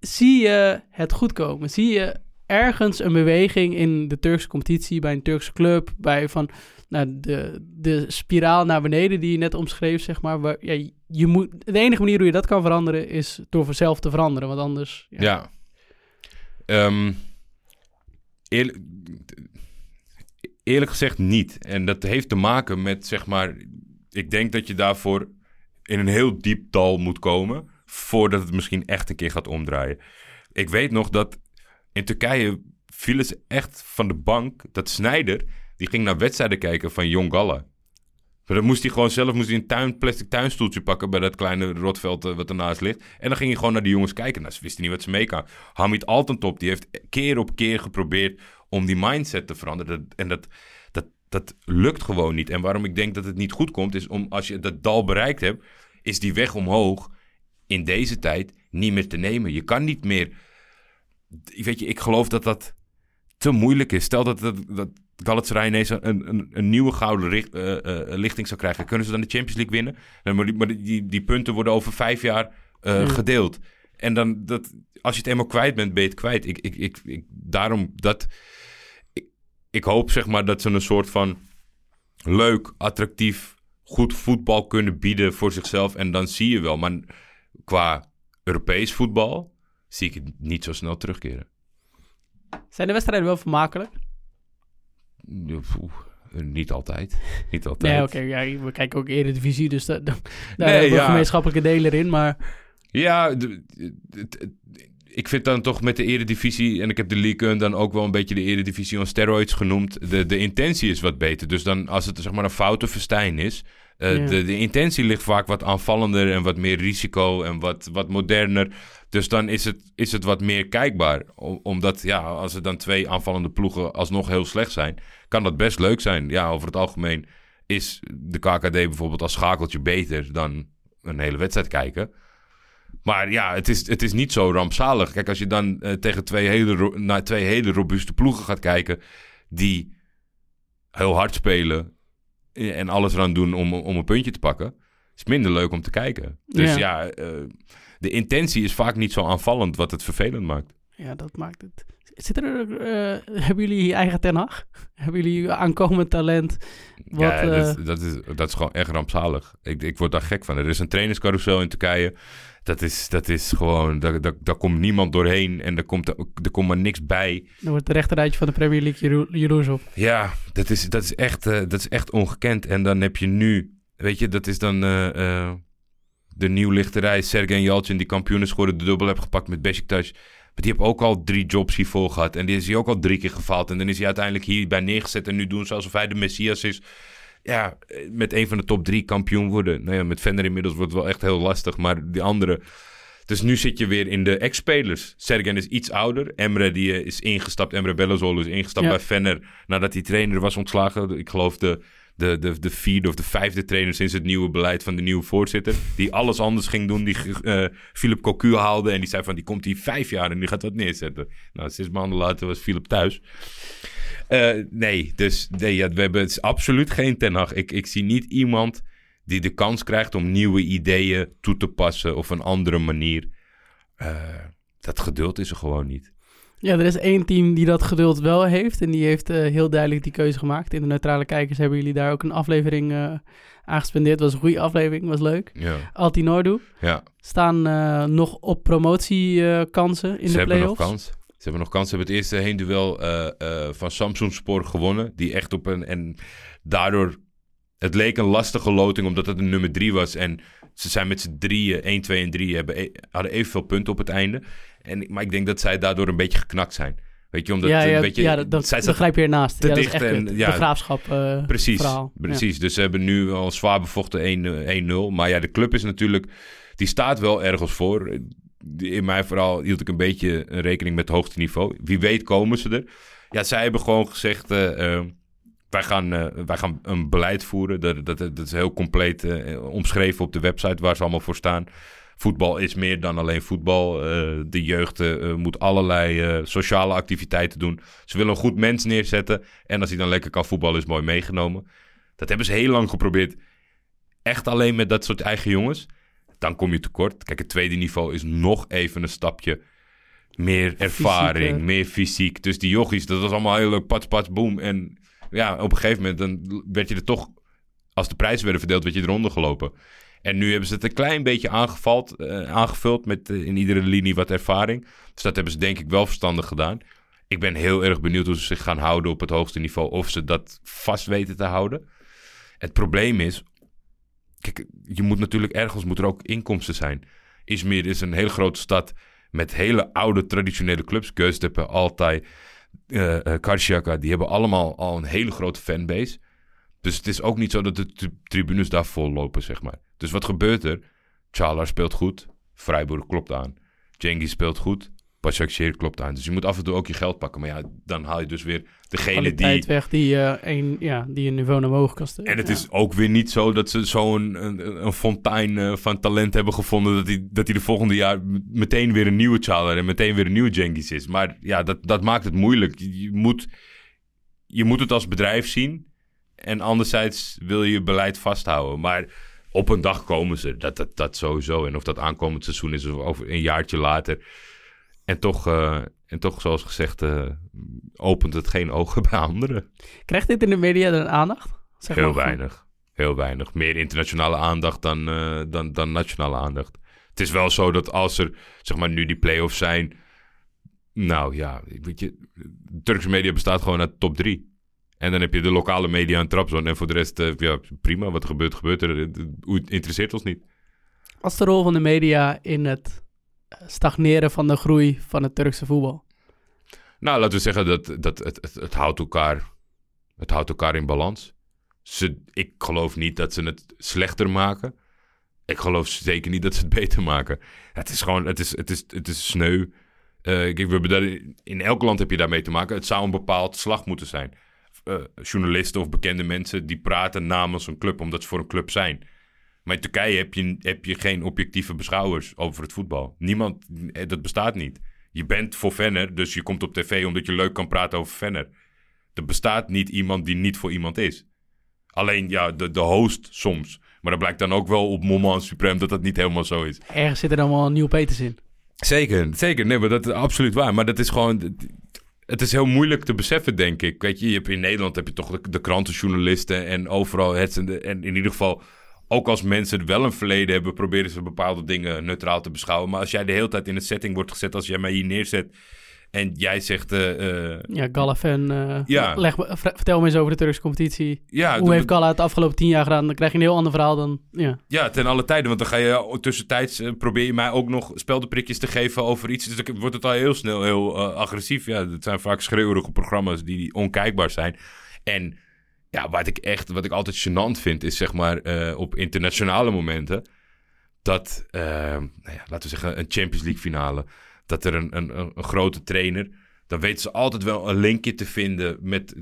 Zie je het goed komen? Zie je ergens een beweging in de Turkse competitie, bij een Turkse club, bij van nou, de, de spiraal naar beneden die je net omschreef, zeg maar. Waar, ja, je moet, de enige manier hoe je dat kan veranderen is door zelf te veranderen, want anders... Ja. ja. Um, eerlijk, eerlijk gezegd niet. En dat heeft te maken met, zeg maar... Ik denk dat je daarvoor in een heel diep dal moet komen... voordat het misschien echt een keer gaat omdraaien. Ik weet nog dat in Turkije vielen ze echt van de bank. Dat Snijder, die ging naar wedstrijden kijken van Jong Galla. Maar dan moest hij gewoon zelf moest hij een tuin, plastic tuinstoeltje pakken bij dat kleine rotveld uh, wat ernaast ligt. En dan ging hij gewoon naar die jongens kijken. Nou, ze wisten niet wat ze mee kan. Hamid Altentop, die heeft keer op keer geprobeerd om die mindset te veranderen. En dat, dat, dat lukt gewoon niet. En waarom ik denk dat het niet goed komt, is om als je dat dal bereikt hebt, is die weg omhoog in deze tijd niet meer te nemen. Je kan niet meer weet je, ik geloof dat dat te moeilijk is. Stel dat, dat, dat Galatasaray ineens een, een, een nieuwe gouden richt, uh, uh, lichting zou krijgen. Kunnen ze dan de Champions League winnen? Maar die, maar die, die punten worden over vijf jaar uh, gedeeld. En dan, dat, als je het eenmaal kwijt bent, ben je het kwijt. Ik, ik, ik, ik daarom dat... Ik, ik hoop zeg maar dat ze een soort van leuk, attractief, goed voetbal kunnen bieden voor zichzelf. En dan zie je wel. Maar qua Europees voetbal zie ik het niet zo snel terugkeren. Zijn de wedstrijden wel vermakelijk? Oeh, niet altijd. Niet altijd. Nee, oké. Okay, ja, we kijken ook Eredivisie, dus daar, daar nee, hebben we ja. gemeenschappelijke delen in, maar... Ja, ik vind dan toch met de eredivisie... en ik heb de League dan ook wel een beetje de eredivisie on steroids genoemd... De, de intentie is wat beter. Dus dan als het zeg maar een foute verstijn is... Uh, ja. de, de intentie ligt vaak wat aanvallender en wat meer risico en wat, wat moderner. Dus dan is het, is het wat meer kijkbaar. Omdat, ja, als er dan twee aanvallende ploegen alsnog heel slecht zijn, kan dat best leuk zijn. Ja, over het algemeen is de KKD bijvoorbeeld als schakeltje beter dan een hele wedstrijd kijken. Maar ja, het is, het is niet zo rampzalig. Kijk, als je dan uh, tegen twee hele, naar twee hele robuuste ploegen gaat kijken, die heel hard spelen en alles eraan doen om, om een puntje te pakken, is minder leuk om te kijken. Dus ja, ja uh, de intentie is vaak niet zo aanvallend, wat het vervelend maakt. Ja, dat maakt het. Zit er, uh, hebben jullie eigen Ten Hag? [LAUGHS] Hebben jullie aankomend talent? Wat, ja, dat, uh... dat, is, dat is gewoon echt rampzalig. Ik, ik word daar gek van. Er is een trainerscarousel in Turkije. Dat is, dat is gewoon, daar, daar, daar komt niemand doorheen en er komt, er, er komt maar niks bij. Dan wordt de rechterrijtje van de Premier League jaloers op. Ja, dat is, dat, is echt, uh, dat is echt ongekend. En dan heb je nu, weet je, dat is dan de nieuwlichterij Sergej Yalcin, die kampioen is geworden, de dubbel heb gepakt met Besiktas. Maar die heeft ook al drie jobs hiervoor gehad. En die is hij ook al drie keer gefaald. En dan is hij uiteindelijk hierbij neergezet. En nu doen ze alsof hij de Messias is. Ja, met een van de top drie kampioen worden. Nou ja, met Venner inmiddels wordt het wel echt heel lastig. Maar die andere... Dus nu zit je weer in de ex-spelers. Sergen is iets ouder. Emre die is ingestapt. Emre Bellezolo is ingestapt bij Venner. Nadat hij trainer was ontslagen. Ik geloof de de, de, de vierde of de vijfde trainer sinds het nieuwe beleid van de nieuwe voorzitter. Die alles anders ging doen. Die uh, Philip Cocu haalde. En die zei van die komt hier vijf jaar en die gaat wat neerzetten. Nou, zes maanden later was Philip thuis. Uh, nee, dus nee, ja, we hebben het absoluut geen Ten Hag. Ik, ik zie niet iemand die de kans krijgt om nieuwe ideeën toe te passen of een andere manier. Uh, dat geduld is er gewoon niet. Ja, er is één team die dat geduld wel heeft. En die heeft uh, heel duidelijk die keuze gemaakt. In de neutrale kijkers hebben jullie daar ook een aflevering uh, aan gespendeerd. was een goede aflevering, was leuk. Ja. Altinordu. Ja. Staan uh, nog op promotiekansen in Ze de play-offs. Ze hebben nog kans. Hebben nog kans. Ze hebben het eerste heenduel eh van Samsung Spor gewonnen. Die echt op een... En daardoor... Het leek een lastige loting omdat het een nummer 3 was. En ze zijn met z'n drieën, 1, 2 en 3, hebben, e- hadden evenveel punten op het einde. En, maar ik denk dat zij daardoor een beetje geknakt zijn. Weet je, omdat... ja, ja, weet je, ja dat, dat, zij dat grijp je ernaast. te ja, dat is dicht echt en- ja. de graafschap eh, Precies, verhaal. Precies. Dus ze hebben nu al zwaar bevochten 1, eh, 1-0. Maar ja, de club is natuurlijk... Die staat wel ergens voor. In mijn verhaal hield ik een beetje rekening met het hoogste niveau. Wie weet komen ze er. Ja, zij hebben gewoon gezegd... eh, eh, wij, gaan, eh, wij gaan een beleid voeren. Dat, dat, is heel compleet omschreven op de website waar ze allemaal voor staan. Voetbal is meer dan alleen voetbal. De jeugd moet allerlei sociale activiteiten doen. Ze willen een goed mens neerzetten. En als hij dan lekker kan voetballen, is mooi meegenomen. Dat hebben ze heel lang geprobeerd. Echt alleen met dat soort eigen jongens. Dan kom je tekort. Kijk, het tweede niveau is nog even een stapje meer ervaring, meer fysiek. Dus die jochies, dat was allemaal heel leuk, pats, pats, boom. En ja, op een gegeven moment dan werd je er toch, als de prijzen werden verdeeld, werd je eronder gelopen. En nu hebben ze het een klein beetje aangevald, eh, aangevuld met eh, in iedere linie wat ervaring. Dus dat hebben ze denk ik wel verstandig gedaan. Ik ben heel erg benieuwd hoe ze zich gaan houden op het hoogste niveau. Of ze dat vast weten te houden. Het probleem is, kijk, je moet natuurlijk ergens moet er ook inkomsten zijn. Izmir is een hele grote stad met hele oude traditionele clubs. Göztepe, Altay, Karşıyaka, die hebben allemaal al een hele grote fanbase. Dus het is ook niet zo dat de tri- tribunes daar vol lopen, zeg maar. Dus wat gebeurt er? Çağlar speelt goed, Freiburg klopt aan. Cengiz speelt goed, Başakşehir klopt aan. Dus je moet af en toe ook je geld pakken. Maar ja, dan haal je dus weer degene die... Weg die, eh, een, ja, die een niveau naar omhoog kan steken. En het Ja. is ook weer niet zo dat ze zo'n een, een fontein eh, van talent hebben gevonden... dat hij, dat hij de volgende jaar meteen weer een nieuwe Çağlar en meteen weer een nieuwe Cengiz is. Maar ja, dat, dat maakt het moeilijk. Je, moet, je moet het als bedrijf zien. En anderzijds wil je je beleid vasthouden. Maar op een dag komen ze. Dat, dat, dat sowieso. En of dat aankomend seizoen is of over een jaartje later. En toch, eh, en toch zoals gezegd, eh, opent het geen ogen [LAUGHS] bij anderen. Krijgt dit in de media dan aandacht? Zeg Heel maar weinig. Heel weinig. Meer internationale aandacht dan, eh, dan, dan nationale aandacht. Het is wel zo dat als er, zeg maar, nu die play-offs zijn... Nou ja, weet je... De Turkse media bestaat gewoon uit top drie. En dan heb je de lokale media en Trabzon. En voor de rest, ja, prima. Wat gebeurt, gebeurt er. Het het interesseert ons niet. Wat is de rol van de media in het stagneren van de groei van het Turkse voetbal? Nou, laten we zeggen dat, dat het, het, houdt elkaar, het houdt elkaar in balans. Ze, ik geloof niet dat ze het slechter maken. Ik geloof zeker niet dat ze het beter maken. Het is gewoon, het is, het is, het is sneu. Eh, kijk, in elk land heb je daarmee te maken. Het zou een bepaald slag moeten zijn. Eh, journalisten of bekende mensen die praten namens een club omdat ze voor een club zijn. Maar in Turkije heb je, heb je geen objectieve beschouwers over het voetbal. Niemand, eh, dat bestaat niet. Je bent voor Venner, dus je komt op tv omdat je leuk kan praten over Venner. Er bestaat niet iemand die niet voor iemand is. Alleen ja, de, de host soms. Maar dat blijkt dan ook wel op Moment Supreme dat dat niet helemaal zo is. Ergens zit er dan wel een nieuw Peters in. Zeker, zeker. Nee, maar dat is absoluut waar. Maar dat is gewoon... Het is heel moeilijk te beseffen, denk ik. Weet je, je hebt in Nederland heb je toch de, de krantenjournalisten en overal... Het, en, en in ieder geval, ook als mensen wel een verleden hebben... proberen ze bepaalde dingen neutraal te beschouwen. Maar als jij de hele tijd in een setting wordt gezet... als jij mij hier neerzet en jij zegt... eh, eh, Ja, Galafan. eh Ja. leg, vertel me eens over de Turkse competitie. ja, Hoe dat- heeft Gala het de afgelopen tien jaar gedaan? Dan krijg je een heel ander verhaal dan... Ja. Ja, ten alle tijden. Want dan ga je tussentijds probeer je mij ook nog speldenprikjes te geven over iets. Dus dan wordt het al heel snel heel agressief. Ja, het zijn vaak schreeuwerige programma's die onkijkbaar zijn. En ja, wat ik echt, wat ik altijd gênant vind, is zeg maar eh, op internationale momenten. Dat, eh, nou ja, laten we zeggen, een Champions League finale. Dat er een, een, een, grote trainer. Dan weten ze altijd wel een linkje te vinden met.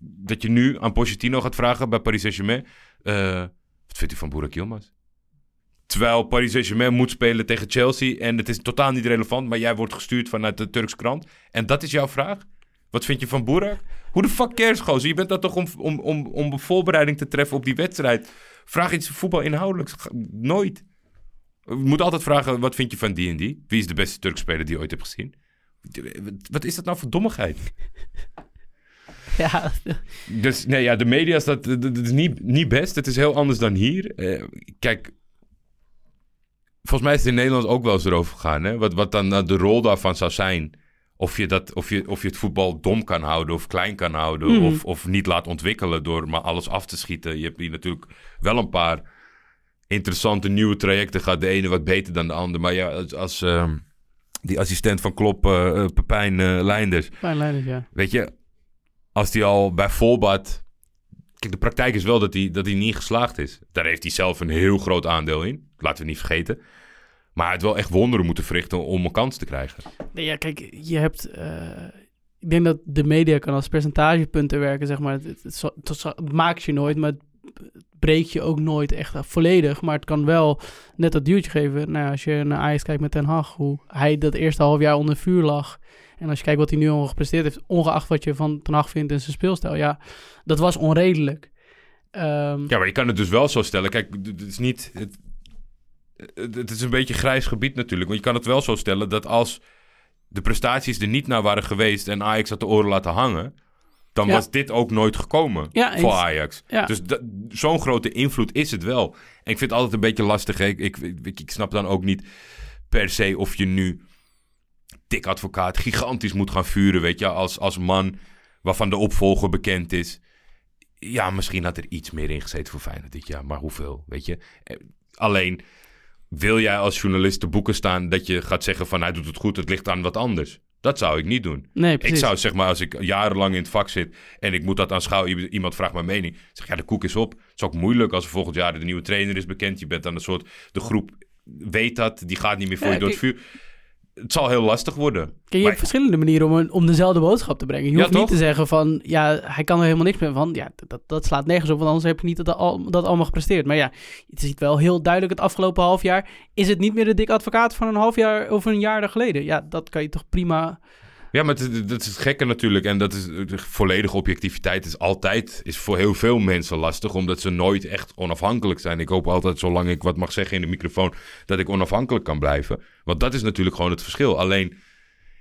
Dat je nu aan Pochettino gaat vragen bij Paris Saint-Germain. eh, wat vindt u van Burak Yilmaz? Terwijl Paris Saint-Germain moet spelen tegen Chelsea. En het is totaal niet relevant. Maar jij wordt gestuurd vanuit de Turks krant. En dat is jouw vraag? Wat vind je van Burak? Hoe de fuck cares, gozer? Je bent daar toch om, om, om, om een voorbereiding te treffen op die wedstrijd. Vraag iets voetbal inhoudelijks. Nooit. Je moet altijd vragen, wat vind je van die en die? Wie is de beste Turks speler die je ooit hebt gezien? Wat is dat nou voor dommigheid? [LAUGHS] ja, Dus nee, ja, de media is, dat, dat, dat is niet, niet best. Het is heel anders dan hier. Eh, kijk, volgens mij is het in Nederland ook wel eens erover gegaan. Hè? Wat, wat dan eh, de rol daarvan zou zijn of je, dat, of, je, of je het voetbal dom kan houden of klein kan houden. Mhm. Of, of niet laat ontwikkelen door maar alles af te schieten. Je hebt hier natuurlijk wel een paar interessante nieuwe trajecten gehad. De ene wat beter dan de ander. Maar ja, als, als ehm, die assistent van Klop, eh, eh, Pepijn eh, Leinders. Fijn leiders, ja. Weet je, als die al bij Volbad... Kijk, de praktijk is wel dat hij, dat hij niet geslaagd is. Daar heeft hij zelf een heel groot aandeel in. Laten we niet vergeten. Maar had wel echt wonderen moeten verrichten om een kans te krijgen. Nee, ja, kijk, je hebt... eh, ik denk dat de media kan als percentagepunten werken, zeg maar. Het, het, het, het het maakt je nooit, maar het breekt je ook nooit echt volledig. Maar het kan wel net dat duwtje geven. Nou, als je naar Ajax kijkt met Ten Hag, hoe hij dat eerste half jaar onder vuur lag. En als je kijkt wat hij nu al gepresteerd heeft, ongeacht wat je van Ten Hag vindt in zijn speelstijl. Ja, dat was onredelijk. Ehm, Ja, maar je kan het dus wel zo stellen. Kijk, het is niet... Het, het, is een beetje grijs gebied natuurlijk. Want je kan het wel zo stellen dat als de prestaties er niet naar waren geweest... en Ajax had de oren laten hangen... dan Ja. was dit ook nooit gekomen Ja, voor Ajax. Ja. Dus zo'n grote invloed is het wel. En ik vind het altijd een beetje lastig. hè. Ik, ik, ik, ik snap dan ook niet per se of je nu... dik advocaat gigantisch moet gaan vuren, weet je... als, als man waarvan de opvolger bekend is... Ja, misschien had er iets meer in gezeten voor Feyenoord dit jaar. Maar hoeveel, weet je? Eh, Alleen, wil jij als journalist te boeken staan... dat je gaat zeggen van hij doet het goed, het ligt aan wat anders? Dat zou ik niet doen. nee, Ik precies. zou zeg maar, als ik jarenlang in het vak zit... en ik moet dat aanschouwen, iemand vraagt mijn mening... zeg ja, de koek is op. Het is ook moeilijk als er volgend jaar de nieuwe trainer is bekend. Je bent dan een soort... De groep weet dat, die gaat niet meer voor Ja, je door het vuur. Het zal heel lastig worden. Kijk, je Maar- hebt verschillende manieren om, een- om dezelfde boodschap te brengen. Je Ja, hoeft niet te zeggen van, ja, hij kan er helemaal niks meer van. Ja, dat, dat slaat nergens op, want anders heb je niet dat, al, dat allemaal gepresteerd. Maar ja, het is wel heel duidelijk het afgelopen half jaar. Is het niet meer de dik advocaat van een half jaar of een jaar geleden? Ja, dat kan je toch prima... Ja, maar dat is het gekke natuurlijk. En dat is volledige objectiviteit is altijd is voor heel veel mensen lastig, omdat ze nooit echt onafhankelijk zijn. Ik hoop altijd, zolang ik wat mag zeggen in de microfoon, dat ik onafhankelijk kan blijven. Want dat is natuurlijk gewoon het verschil. Alleen,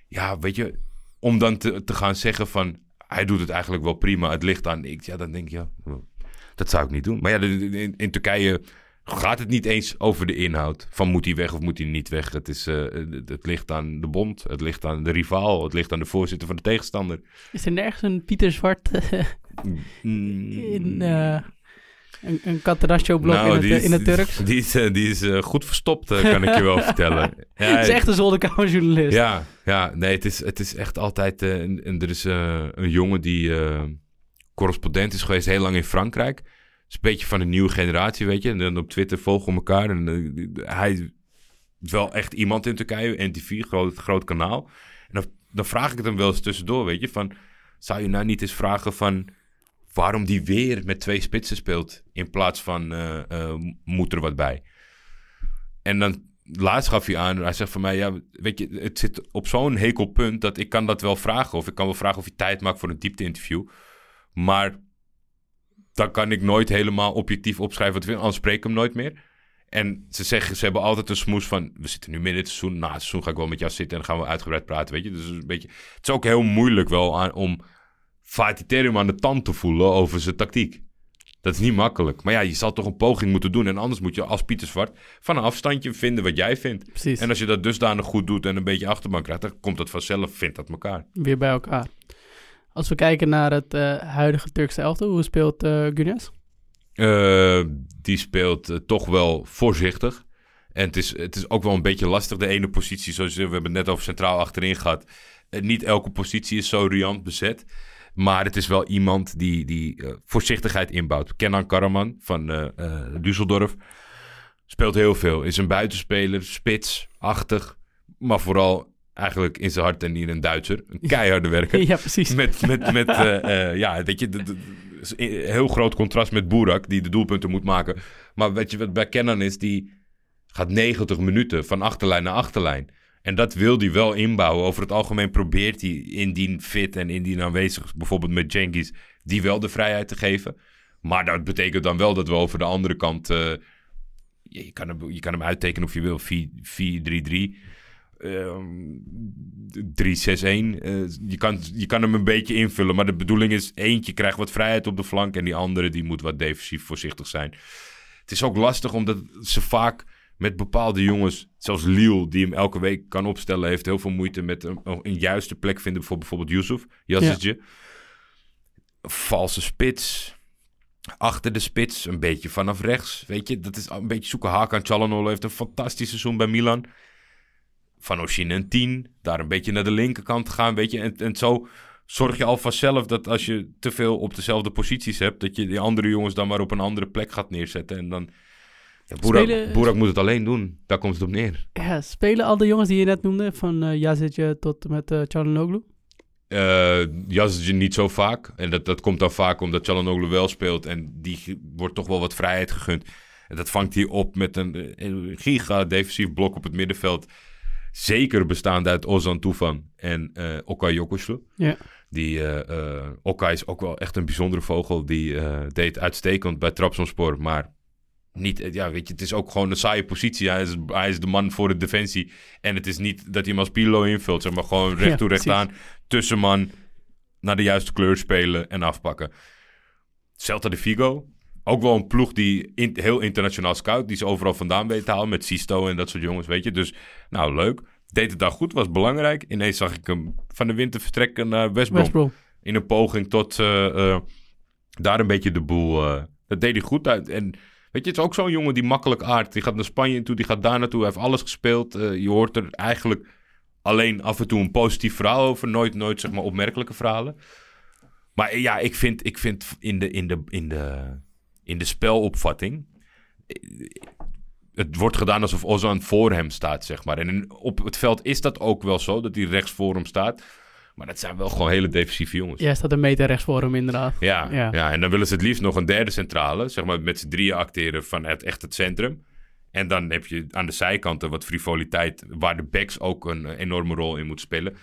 ja, weet je, om dan te, gaan zeggen van hij doet het eigenlijk wel prima, het ligt aan ik, ja, dan denk ja, dat zou ik niet doen. Maar ja, in Turkije gaat het niet eens over de inhoud van moet hij weg of moet hij niet weg. Het, is, eh, het, het ligt aan de bond, het ligt aan de rivaal, het ligt aan de voorzitter van de tegenstander. Is er nergens een Pieter Zwart eh, Mm, in eh, een, een Catenaccio-blok nou, in, het, in het Turks? [LAUGHS] Die is, die is goed verstopt, kan ik je wel [LAUGHS] vertellen. Ja, Het is echt een zolderkamerjournalist. Ja, ja nee, het is, het is echt altijd... en, en er is een jongen die correspondent is geweest heel lang in Frankrijk. Is een beetje van de nieuwe generatie, weet je. En dan op Twitter volgen elkaar. En eh, hij is wel echt iemand in Turkije. NTV, groot, groot kanaal. En dan, vraag ik het hem wel eens tussendoor, weet je. Van, zou je nou niet eens vragen van... waarom die weer met twee spitsen speelt... in plaats van eh, moet er wat bij? En dan laatst gaf hij aan, hij zegt van mij, ja, weet je, het zit op zo'n hekelpunt dat ik kan dat wel vragen. Of ik kan wel vragen of je tijd maakt voor een diepte-interview. Maar dan kan ik nooit helemaal objectief opschrijven wat ik vind, anders spreek ik hem nooit meer. En ze zeggen, ze hebben altijd een smoes van, we zitten nu midden in het seizoen, na het seizoen ga ik wel met jou zitten en dan gaan we uitgebreid praten, weet je. Dus het is een beetje, het is ook heel moeilijk wel aan, om Fatih aan de tand te voelen over zijn tactiek. Dat is niet makkelijk. Maar ja, je zal toch een poging moeten doen. En anders moet je als Pieter Zwart van een afstandje vinden wat jij vindt. Precies, En als je dat dusdanig goed doet en een beetje achterban krijgt, dan komt dat vanzelf, vindt dat elkaar. weer bij elkaar. Als we kijken naar het eh, huidige Turkse elftal, hoe speelt eh Gunes? Eh, die speelt toch wel voorzichtig. En het is, het is ook wel een beetje lastig. De ene positie, zoals we hebben net over centraal achterin gehad. Eh, niet elke positie is zo riant bezet. Maar het is wel iemand die, die voorzichtigheid inbouwt. Kenan Karaman van Düsseldorf speelt heel veel. Is een buitenspeler, spits, achtig. Maar vooral eigenlijk in zijn hart en niet een Duitser. Een keiharde werker. [LAUGHS] ja, precies. Met, met, met [LAUGHS] eh, eh, ja, weet je, heel groot contrast met Boerak, die de doelpunten moet maken. Maar weet je wat bij Kenan is, die gaat 90 minuten van achterlijn naar achterlijn. En dat wil hij wel inbouwen. Over het algemeen probeert hij indien fit en indien aanwezig, bijvoorbeeld met Jenkins, die wel de vrijheid te geven. Maar dat betekent dan wel dat we over de andere kant, eh, je, je kan hem, je kan hem uittekenen of je wil, 4-3-3. Ehm 3-6-1. Eh, je, kan, je kan hem een beetje invullen. Maar de bedoeling is: eentje krijgt wat vrijheid op de flank. En die andere die moet wat defensief voorzichtig zijn. Het is ook lastig omdat ze vaak met bepaalde jongens, zoals Liel, die hem elke week kan opstellen, heeft heel veel moeite met een, een juiste plek vinden voor bijvoorbeeld Yusuf, Yassetje. Valse spits, achter de spits, een beetje vanaf rechts, weet je. Dat is een beetje zoeken. Hakan Çalhanoğlu heeft een fantastisch seizoen bij Milan. Van Oshine een 10, daar een beetje naar de linkerkant gaan, weet je. En, en zo zorg je al vanzelf dat als je te veel op dezelfde posities hebt, dat je die andere jongens dan maar op een andere plek gaat neerzetten. En dan. Ja, Boerak, Spelen- Boerak moet het alleen doen. Daar komt het op neer. Ja, spelen al de jongens die je net noemde, van eh Yazidje tot en met uh? Eh Yazidje niet zo vaak. En dat, dat komt dan vaak omdat Çalhanoğlu wel speelt. En die wordt toch wel wat vrijheid gegund. En dat vangt hij op met een, eh, een giga defensief blok op het middenveld. Zeker bestaande uit Ozan Tufan en eh Okay Yokuşlu. Ja. Die, Okay is ook wel echt een bijzondere vogel. Die deed uitstekend bij Trabzonspor. Maar niet, ja, weet je, het is ook gewoon een saaie positie. Hij is, hij is de man voor de defensie. En het is niet dat hij hem als Pirlo invult. Zeg maar gewoon recht Ja, toe, recht precies. aan. Tussenman naar de juiste kleur spelen en afpakken. Celta de Vigo. Ook wel een ploeg die in- heel internationaal scout. Die ze overal vandaan weet te halen. Met Sisto en dat soort jongens, weet je. Dus, nou, leuk. Deed het daar goed, was belangrijk. Ineens zag ik hem van de winter vertrekken naar West Brom. West Brom. In een poging tot eh, eh, daar een beetje de boel... eh, dat deed hij goed uit. En weet je, het is ook zo'n jongen die makkelijk aardt. Die gaat naar Spanje toe, die gaat daar naartoe. Hij heeft alles gespeeld. Je hoort er eigenlijk alleen af en toe een positief verhaal over. Nooit, nooit zeg maar opmerkelijke verhalen. Maar ja, ik vind, ik vind in, de, in, de, in, de, in de spelopvatting... Het wordt gedaan alsof Ozan voor hem staat, zeg maar. En in- op het veld is dat ook wel zo, dat hij rechts voor hem staat. Maar dat zijn wel gewoon hele defensieve jongens. Jij staat een meter rechts voor hem, inderdaad. Ja, Ja. ja. en dan willen ze het liefst nog een derde centrale, zeg maar met z'n drieën acteren van het, echt het centrum. En dan heb je aan de zijkanten wat frivoliteit, waar de backs ook een eh, enorme rol in moeten spelen.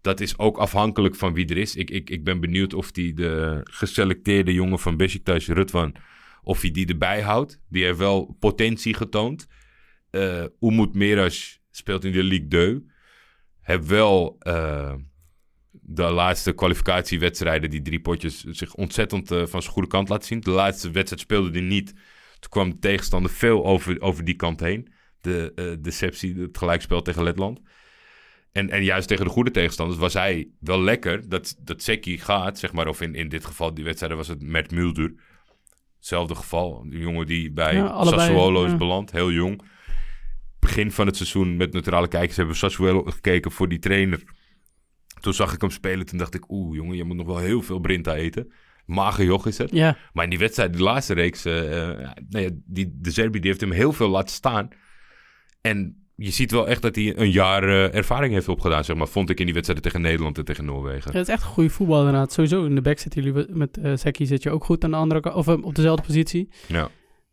Dat is ook afhankelijk van wie er is. Ik, ik, ik ben benieuwd of die de geselecteerde jongen van Besiktas, Rutwan, of hij die erbij houdt. Die heeft wel potentie getoond. Eh Umut Meras speelt in de Ligue 2. Heb wel eh, de laatste kwalificatiewedstrijden, die drie potjes, zich ontzettend eh, van zijn goede kant laten zien. De laatste wedstrijd speelde hij niet. Toen kwam de tegenstander veel over, over die kant heen. De deceptie, het gelijkspel tegen Letland. En, en juist tegen de goede tegenstanders was hij wel lekker dat, dat Seki gaat, zeg maar. Of in, in dit geval, die wedstrijden was het Mert Mulder. Hetzelfde geval. Een jongen die bij Ja, allebei, Sassuolo is beland, heel jong. Begin van het seizoen met neutrale kijkers hebben we Sassuolo gekeken voor die trainer. Toen zag ik hem spelen, toen dacht ik, oeh jongen, je moet nog wel heel veel Brinta eten. Mager joch is het. Ja, Maar in die wedstrijd, die laatste reeks, eh, eh, nou ja, die, de Serbi die heeft hem heel veel laten staan. En je ziet wel echt dat hij een jaar eh, ervaring heeft opgedaan, zeg maar. Vond ik in die wedstrijden tegen Nederland en tegen Noorwegen. Ja, het is echt een goede voetbal inderdaad. Sowieso in de back zitten jullie met Seki zit je ook goed aan de andere kant, of eh, op dezelfde positie. Ja,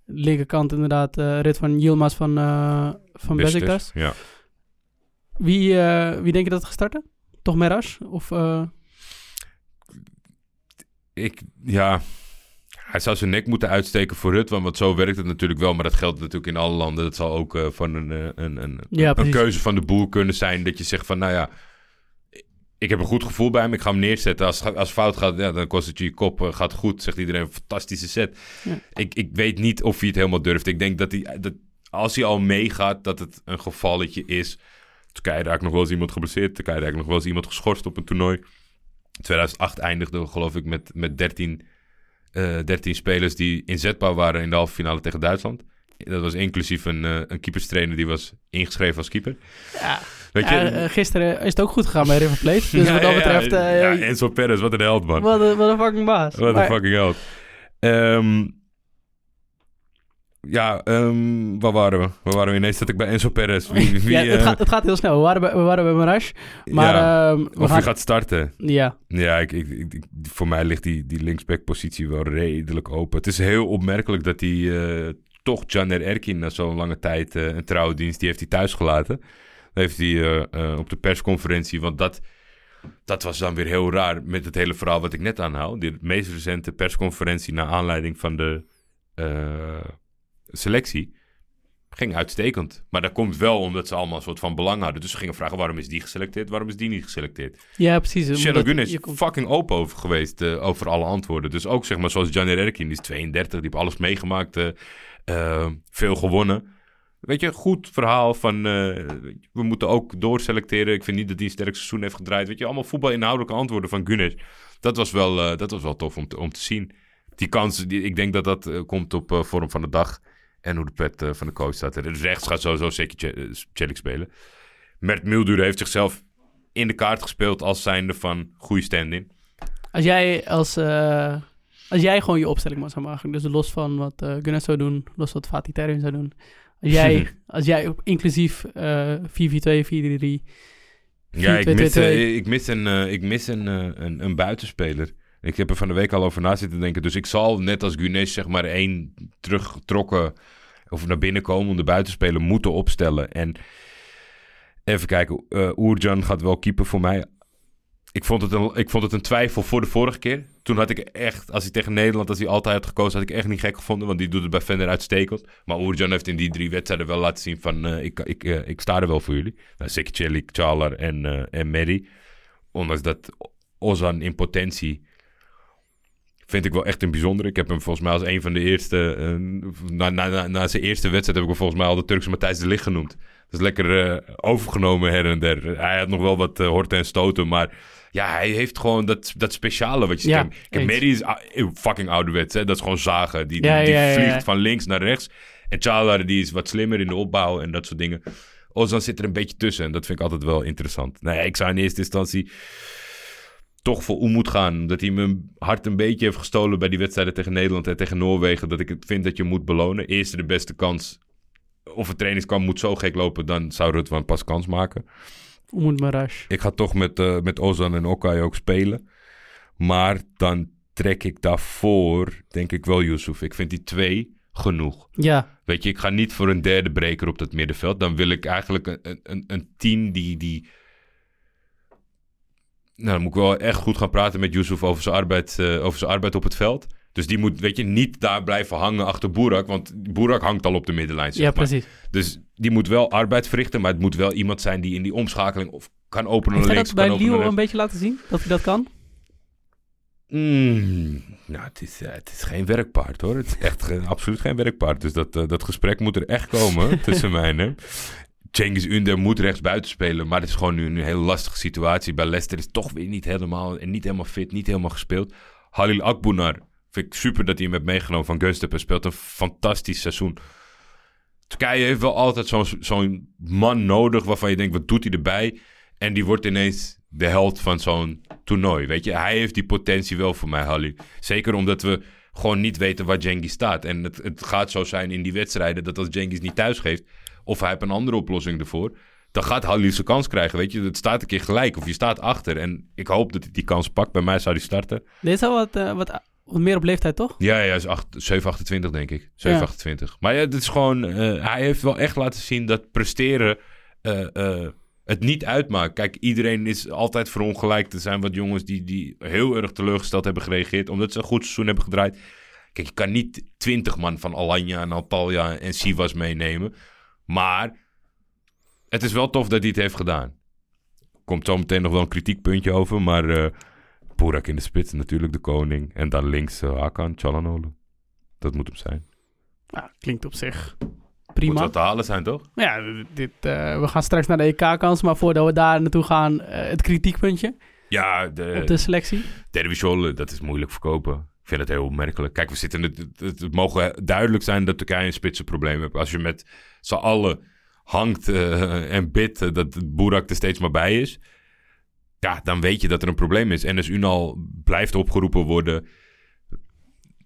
Linkerkant inderdaad, rit van Yilmaz van, eh van Besiktas. Ja. Wie, wie denk je dat gaat starten? Toch Meras? Of, Ik, ja, hij zou zijn nek moeten uitsteken voor Rutwan, want zo werkt het natuurlijk wel. Maar dat geldt natuurlijk in alle landen. Dat zal ook eh, van een, eh, een, een, Ja, een precies. keuze van de boer kunnen zijn. Dat je zegt van, nou ja, ik heb een goed gevoel bij hem. Ik ga hem neerzetten. Als, als fout gaat, ja, dan kost het je je kop. eh, gaat goed, zegt iedereen. Fantastische set. Ja. Ik, ik weet niet of hij het helemaal durft. Ik denk dat hij, dat als hij al meegaat, dat het een gevalletje is. Turkije raakt nog wel eens iemand geblesseerd. Turkije raakt nog wel eens iemand geschorst op een toernooi. 2008 eindigde, geloof ik, met, met 13, eh 13 spelers die inzetbaar waren in de halve finale tegen Duitsland. Dat was inclusief een, eh een keeperstrainer die was ingeschreven als keeper. ja, Weet je, ja, eh, gisteren is het ook goed gegaan bij River Plate. Dus Ja, [LAUGHS] wat dat betreft, ja, eh, ja, Enzo Perez, wat een held, man. wat, een, wat een fucking baas. Wat een fucking held. Ehm, ja, ehm, waar waren we? Waar waren we ineens? Zat ik bij Enzo Perez. Wie, [LAUGHS] wie, ja, het, eh, gaat, het gaat heel snel. We waren bij, we waren bij Marash. Maar ja, ehm, of gaan... gaat starten. Ja, Ja, ik, ik, voor mij ligt die, die linksback-positie wel redelijk open. Het is heel opmerkelijk dat hij eh, toch Janer Erkin na zo'n lange tijd eh, een trouwdienst, die heeft hij thuis gelaten. Dat heeft hij op de persconferentie, want dat, dat was dan weer heel raar met het hele verhaal wat ik net aanhaal. De meest recente persconferentie naar aanleiding van de selectie ging uitstekend. Maar dat komt wel omdat ze allemaal een soort van belang hadden. Dus ze gingen vragen waarom is die geselecteerd, waarom is die niet geselecteerd. ja precies. Shano omdat Gun is komt- fucking open over geweest eh, over alle antwoorden. Dus ook zeg maar zoals Janer Erkin, die is 32, die heeft alles meegemaakt, eh, eh, veel gewonnen. Weet je, goed verhaal van we moeten ook doorselecteren. Ik vind niet dat hij een sterk seizoen heeft gedraaid. Weet je, allemaal voetbalinhoudelijke antwoorden van Gunes. Dat was wel, dat was wel tof om te, om te zien. Die kans, die, ik denk dat dat komt op vorm van de dag. En hoe de pet eh, van de coach staat. Dus rechts gaat sowieso zeker Celik spelen. Mert Muldur heeft zichzelf in de kaart gespeeld als zijnde van goede stand-in. Als jij als... eh, als jij gewoon je opstelling zou maken, dus los van wat eh Gunnar zou doen, los wat Fatih Terim zou doen. Als jij, [LAUGHS] als jij inclusief eh 4-4-2, 4-3-3, Ja, ik 4-2-2-2. mis, eh, ik mis, een, eh, ik mis een, eh, een, een buitenspeler. Ik heb er van de week al over na zitten denken. Dus ik zal net als Gunesh zeg maar één teruggetrokken of naar binnen komen om de buitenspeler moeten opstellen. En even kijken, eh Oerjan gaat wel keeper voor mij. Ik vond, het een, ik vond het een twijfel voor de vorige keer. Toen had ik echt, als hij tegen Nederland, als hij altijd had gekozen, had ik echt niet gek gevonden. Want die doet het bij Fender uitstekend. Maar Oerjan heeft in die drie wedstrijden wel laten zien van, eh, ik, ik, eh, ik sta er wel voor jullie. Nou, zeker Celik, Chalar en, en. Ondanks dat Ozan in potentie vind ik wel echt een bijzondere. Ik heb hem volgens mij als een van de eerste... eh, na, na, na, na zijn eerste wedstrijd heb ik hem volgens mij al de Turkse Matthijs de Ligt genoemd. Dat is lekker eh, overgenomen her en der. Hij had nog wel wat eh, horten en stoten, maar... Ja, hij heeft gewoon dat, dat speciale wat je Ja. Kijk, eens. Medi is ah, fucking ouderwets. Hè? Dat is gewoon zagen. Die, die, Ja, die ja, ja, vliegt van links naar rechts. En Chalar die is wat slimmer in de opbouw en dat soort dingen. Ozan zit er een beetje tussen en dat vind ik altijd wel interessant. Nou ja, ik zou in eerste instantie toch voor Oemoed gaan. Dat hij mijn hart een beetje heeft gestolen bij die wedstrijden tegen Nederland en tegen Noorwegen. Dat ik het vind dat je moet belonen. Eerste de beste kans. Of het trainingskamp moet zo gek lopen, dan zou Rutwan pas kans maken. Umut Marash. Ik ga toch met, eh, met Ozan en Okai ook spelen. Maar dan trek ik daarvoor, denk ik wel, Yusuf. Ik vind die twee genoeg. Ja, Weet je, ik ga niet voor een derde breker op dat middenveld. Dan wil ik eigenlijk een, een, een team die, die... Nou, dan moet ik wel echt goed gaan praten met Yusuf over zijn arbeid, eh, over zijn arbeid op het veld. Dus die moet, weet je, niet daar blijven hangen achter Boerak. Want Boerak hangt al op de middenlijn, zeg ja maar. precies. Dus die moet wel arbeid verrichten. Maar het moet wel iemand zijn die in die omschakeling of kan openen Heeft links, dat bij naar een beetje laten zien? Dat hij dat kan? Mm, nou, het is, eh, het is geen werkpaard hoor. Het is echt geen- absoluut geen werkpaard. Dus dat, eh, dat gesprek moet er echt komen [LAUGHS] tussen mij en hem. Cengiz Under moet rechts buiten spelen. Maar het is gewoon nu een hele lastige situatie. Bij Leicester is toch weer niet helemaal, en niet helemaal fit, niet helemaal gespeeld. Halil Akbunar vind ik super dat hij hem heeft meegenomen van Göztepe. Speelt een fantastisch seizoen. Turkije heeft wel altijd zo'n man nodig waarvan je denkt, wat doet hij erbij? En die wordt ineens de held van zo'n toernooi. Weet je, hij heeft die potentie wel voor mij, Halil. Zeker omdat we gewoon niet weten waar Cengiz staat. En het, het gaat zo zijn in die wedstrijden dat als Cengiz niet thuis geeft... of hij heeft een andere oplossing ervoor... dan gaat Halil zijn kans krijgen, weet je. Het staat een keer gelijk of je staat achter. En ik hoop dat hij die kans pakt. Bij mij zou hij starten. Deze is al wat, eh, wat, wat meer op leeftijd, toch? Ja, ja, hij is acht- 7,28 denk ik. 7,28. Maar ja, het is gewoon... eh, hij heeft wel echt laten zien dat presteren eh, het niet uitmaakt. Kijk, iedereen is altijd verongelijkt. Er zijn wat jongens die, die heel erg teleurgesteld hebben gereageerd... omdat ze een goed seizoen hebben gedraaid. Kijk, je kan niet 20 man van Alanya en Antalya en Sivas meenemen. Maar het is wel tof dat hij het heeft gedaan. Komt zo meteen nog wel een kritiekpuntje over, maar... eh Boerak in de spits, natuurlijk de koning. En dan links eh, Hakan, Çalhanoğlu. Dat moet hem zijn. Nou, klinkt op zich Moet prima. wat te halen zijn, toch? Ja, dit, eh, we gaan straks naar de EK-kans, maar voordat we daar naartoe gaan, eh, het kritiekpuntje Ja, op de de selectie. Derbyshol, dat is moeilijk verkopen. Vind het heel opmerkelijk. Kijk, we zitten... Het, het, mogen duidelijk zijn dat Turkije een spitsenprobleem heeft. Als je met z'n allen hangt eh, en bidt eh, dat Boerak er steeds maar bij is... Ja, dan weet je dat er een probleem is. En als Unal blijft opgeroepen worden...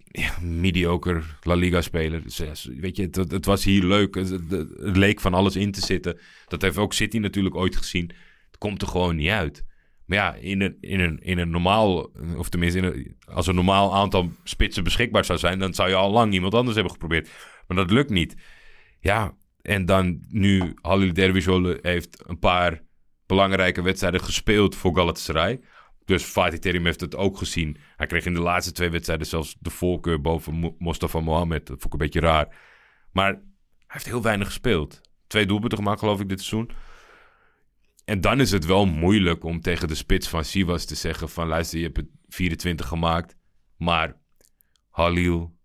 Ja, mediocre La Liga-speler. Dus, weet je, het, het was hier leuk. Het- het leek van alles in te zitten. Dat heeft ook City natuurlijk ooit gezien. Het komt er gewoon niet uit. Maar ja, in een, in een, in een normaal, of tenminste, als een normaal aantal spitsen beschikbaar zou zijn, dan zou je al lang iemand anders hebben geprobeerd. Maar dat lukt niet. Ja, en dan nu Halil Dervishoglu heeft een paar belangrijke wedstrijden gespeeld voor Galatasaray. Dus Fatih Terim heeft het ook gezien. Hij kreeg in de laatste twee wedstrijden zelfs de voorkeur boven Mo- Mostafa Mohamed. Dat vond ik een beetje raar. Maar hij heeft heel weinig gespeeld. Twee doelpunten gemaakt, geloof ik, dit seizoen. En dan is het wel moeilijk om tegen de spits van Sivas te zeggen van... luister, je hebt het 24 gemaakt, maar Halil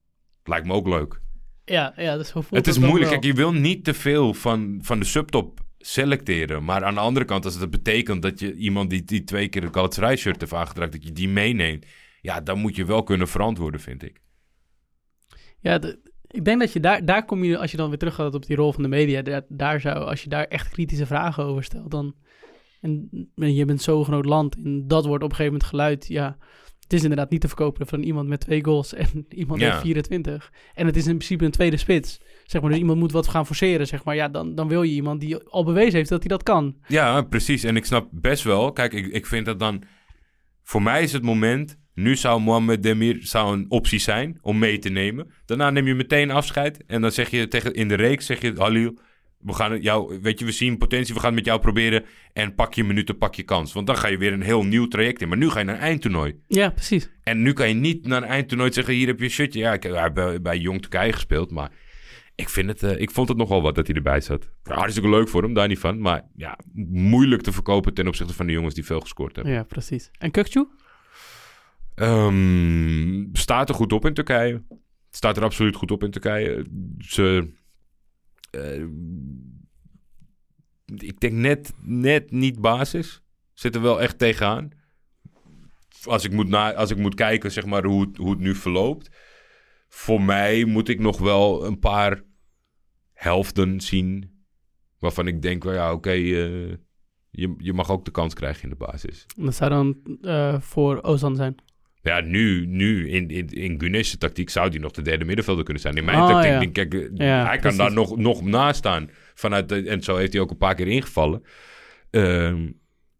lijkt me ook leuk. Ja, ja dus zo voelt Het is moeilijk. wel. Kijk, je wil niet te veel van, van de subtop selecteren. Maar aan de andere kant, als het betekent dat je iemand die, die twee keer een Galatasaray shirt heeft aangedragen, dat je die meeneemt. Ja, dan moet je wel kunnen verantwoorden, vind ik. Ja, de- ik denk dat je daar, daar kom je, als je dan weer terug gaat op die rol van de media, daar, daar zou, als je daar echt kritische vragen over stelt, dan, en, en je bent zo'n groot land en dat wordt op een gegeven moment geluid, ja, het is inderdaad niet te verkopen van iemand met twee goals en [LAUGHS] iemand Ja. met 24. En het is in principe een tweede spits, zeg maar, dus iemand moet wat gaan forceren, zeg maar, ja, dan, dan wil je iemand die al bewezen heeft dat hij dat kan. Ja, precies. En ik snap best wel. Kijk, ik, ik vind dat dan. Voor mij is het moment. Nu zou Mohamed Demir zou een optie zijn om mee te nemen. Daarna neem je meteen afscheid. En dan zeg je tegen in de reeks: zeg je, Halil, we gaan jou, weet je, we zien potentie, we gaan het met jou proberen. En pak je minuten, pak je kans. Want dan ga je weer een heel nieuw traject in. Maar nu ga je naar een eindtoernooi. Ja, precies. En nu kan je niet naar een eindtoernooi zeggen: hier heb je een shirtje. Ja, ik heb bij, bij Jong Turkije gespeeld, maar. Ik, vind het, eh, ik vond het nogal wat dat hij erbij zat. Hartstikke leuk voor hem, daar niet van. Maar ja, moeilijk te verkopen ten opzichte van de jongens die veel gescoord hebben. Ja, precies. En Kukcu? Ehm, staat er goed op in Turkije. Staat er absoluut goed op in Turkije. Ze. eh, ik denk net, net niet basis. Zit er wel echt tegenaan. Als ik moet, na, als ik moet kijken zeg maar, hoe, het, hoe het nu verloopt. Voor mij moet ik nog wel een paar helften zien. Waarvan ik denk, ja, oké, eh, je, je mag ook de kans krijgen in de basis. Dat zou dan eh, voor Ozan zijn. Ja, nu, nu in, in, in tactiek zou die nog de derde middenvelder kunnen zijn. In mijn Oh, tactiek, ja. denk ik, kijk, eh, Ja, hij kan precies. daar nog, nog naast staan. Vanuit de, en zo heeft hij ook een paar keer ingevallen. Ehm,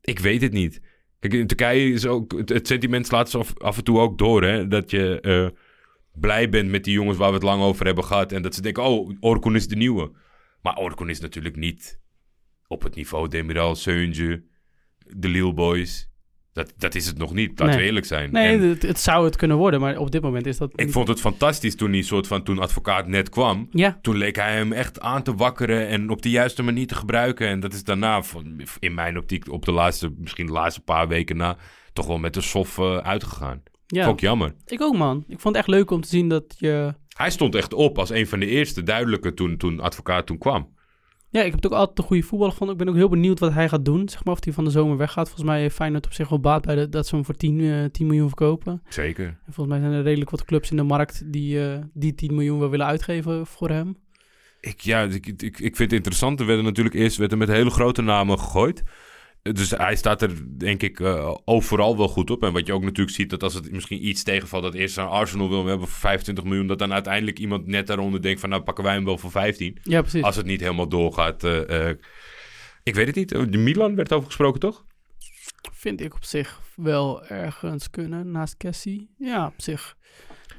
ik weet het niet. Kijk, in Turkije is ook... Het, het sentiment slaat zo af, af en toe ook door, hè. Dat je eh, blij bent met die jongens waar we het lang over hebben gehad. En dat ze denken, oh, Orkun is de nieuwe. Maar Orkun is natuurlijk niet op het niveau Demiral, Seunje, de Lille Boys. Dat, dat is het nog niet, laten Nee. we eerlijk zijn. Nee, En- het, het zou het kunnen worden, maar op dit moment is dat ik niet- vond het fantastisch toen die soort van toen advocaat net kwam. Ja, Toen leek hij hem echt aan te wakkeren en op de juiste manier te gebruiken. En dat is daarna, in mijn optiek, op de laatste, misschien de laatste paar weken na, toch wel met de sof eh, uitgegaan. ja. Vond ik jammer. ik ook man. Ik vond het echt leuk om te zien dat je... Hij stond echt op als een van de eerste duidelijke toen, toen advocaat toen kwam. Ja, ik heb het ook altijd een goede voetballer gevonden. Ik ben ook heel benieuwd wat hij gaat doen. Zeg maar of hij van de zomer weggaat. Volgens mij heeft Feyenoord op zich wel baat bij de, dat ze hem voor 10, eh, 10 miljoen verkopen. Zeker. En volgens mij zijn er redelijk wat clubs in de markt die eh, die 10 miljoen wel willen uitgeven voor hem. Ik, ja, ik, ik, ik vind het interessant. Er werden natuurlijk eerst werd er met hele grote namen gegooid. Dus hij staat er, denk ik, eh, overal wel goed op. En wat je ook natuurlijk ziet, dat als het misschien iets tegenvalt... dat eerst aan Arsenal wil we hebben voor 25 miljoen... dat dan uiteindelijk iemand net daaronder denkt van... nou, pakken wij hem wel voor 15. Ja, precies. Als het niet helemaal doorgaat. eh, eh, ik weet het niet. De Milan werd over gesproken, toch? Vind ik op zich wel ergens kunnen naast Cassie. Ja, op zich.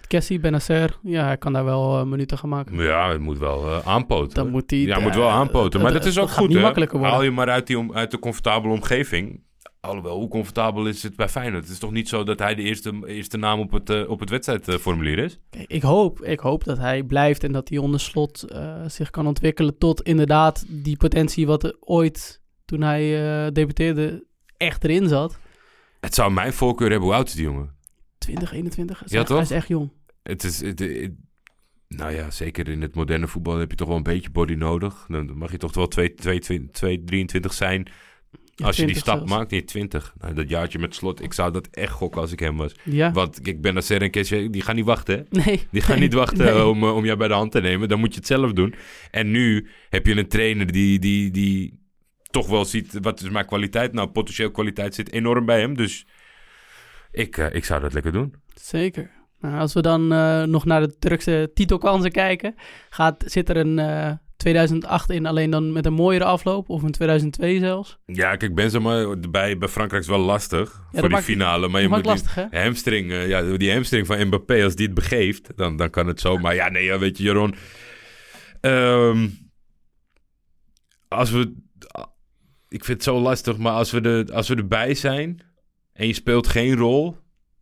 Cassie, Benacer, ja, hij kan daar wel eh, minuten gaan maken. Ja, het moet wel eh, aanpoten. Dan moet hij... ja, moet wel aanpoten. Maar dat is ook goed, hè? Haal je maar uit, die, om- uit de comfortabele omgeving. Alhoewel, hoe comfortabel is het bij Feyenoord? Het is toch niet zo dat hij de eerste, eerste naam op het, eh, op het wedstrijdformulier is? Ik, hoop, ik hoop dat hij blijft en dat hij onder slot zich kan ontwikkelen tot inderdaad die potentie wat er ooit toen hij debuteerde echt erin zat. Het zou mijn voorkeur hebben. Hoe oud is die jongen? 20, 21. Hij is Ja, echt- toch? Hij is echt jong. Het is... Het, het- nou ja, zeker in het moderne voetbal heb je toch wel een beetje body nodig. Dan mag je toch wel 2, 2, 2, 2, 23 zijn Ja, als je die 20 stap zelfs. maakt. Nee, 20. Nou, dat jaartje met slot, ik zou dat echt gokken als ik hem was. Ja. Want ik ben Nasser en Kesje, die gaan niet wachten, hè? Nee. Die gaan nee, niet wachten nee. om, eh, om jou bij de hand te nemen. Dan moet je het zelf doen. En nu heb je een trainer die, die, die toch wel ziet... wat is mijn kwaliteit? Nou, potentieel kwaliteit zit enorm bij hem. Dus ik, eh, ik zou dat lekker doen. Zeker. Nou, als we dan eh, nog naar de Turkse titelkansen kijken, gaat, zit er een eh, 2008 in alleen dan met een mooiere afloop, of een 2002 zelfs. Ja, kijk, Benzema bij, bij Frankrijk is wel lastig voor die maakt- finale. Maar je moet die hamstring, eh, ja, die hamstring van Mbappé, als die het begeeft, dan, dan kan het zo. Maar ja, nee, ja, weet je, Jeroen. Ehm, als we... Ik vind het zo lastig, maar als we, de, als we erbij zijn en je speelt geen rol,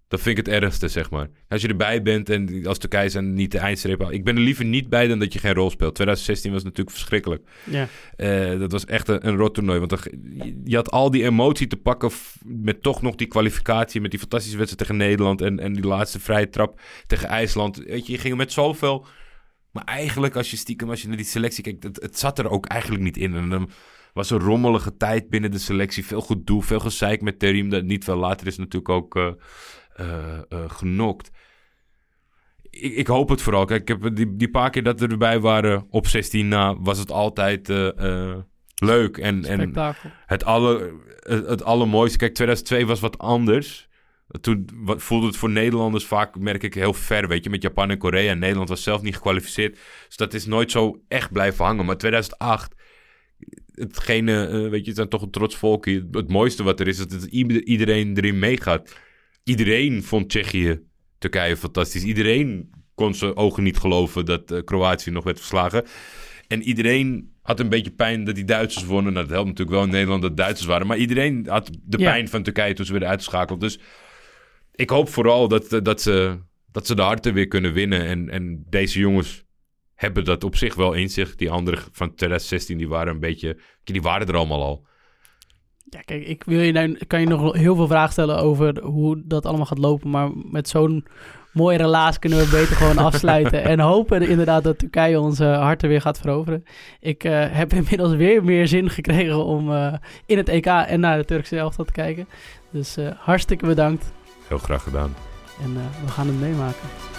dan vind ik het ergste, zeg maar. Als je erbij bent en als Turkije zijn niet de eindstreep haalt. Ik ben er liever niet bij dan dat je geen rol speelt. 2016 was natuurlijk verschrikkelijk. Ja. Eh, dat was echt een, een rot toernooi. Want er- je- had al die emotie te pakken met toch nog die kwalificatie. Met die fantastische wedstrijd tegen Nederland. En, en die laatste vrije trap tegen IJsland. Weet je, je ging met zoveel Maar eigenlijk, als je stiekem, als je naar die selectie kijkt, het, het zat er ook eigenlijk niet in. En dan was een rommelige tijd binnen de selectie. Veel gedoe, veel gezeik met Terim. Dat niet veel later is natuurlijk ook uh, genokt. Ik, ik, hoop het vooral. Kijk, ik heb die, die paar keer dat we erbij waren op 16 na, was het altijd leuk. En, en het, alle, het, het allermooiste. Kijk, 2002 was wat anders. Toen voelde het voor Nederlanders vaak, merk ik, heel ver. Weet je, met Japan en Korea. En Nederland was zelf niet gekwalificeerd. Dus dat is nooit zo echt blijven hangen. Maar 2008, hetgene, uh, weet je, het zijn toch een trots volkje. Het mooiste wat er is, is dat iedereen erin meegaat. Iedereen vond Tsjechië, Turkije fantastisch. Iedereen kon zijn ogen niet geloven dat uh, Kroatië nog werd verslagen. En iedereen had een beetje pijn dat die Duitsers wonnen. Nou, dat helpt natuurlijk wel in Nederland dat Duitsers waren. Maar iedereen had de pijn van Turkije toen ze werden uitgeschakeld. Dus ik hoop vooral dat, eh, dat, ze, dat ze de harten weer kunnen winnen. En, en deze jongens hebben dat op zich wel in zich. Die anderen van 2016, die waren een beetje... Die waren er allemaal al. Ja, kijk, ik wil je nou, kan je nog heel veel vragen stellen over hoe dat allemaal gaat lopen. Maar met zo'n mooie relaas kunnen we beter [LAUGHS] gewoon afsluiten. en hopen inderdaad dat Turkije onze harten weer gaat veroveren. Ik uh, heb inmiddels weer meer zin gekregen om uh, in het EK en naar de Turkse elftal te kijken. Dus uh, hartstikke bedankt. Heel graag gedaan. En we gaan het meemaken.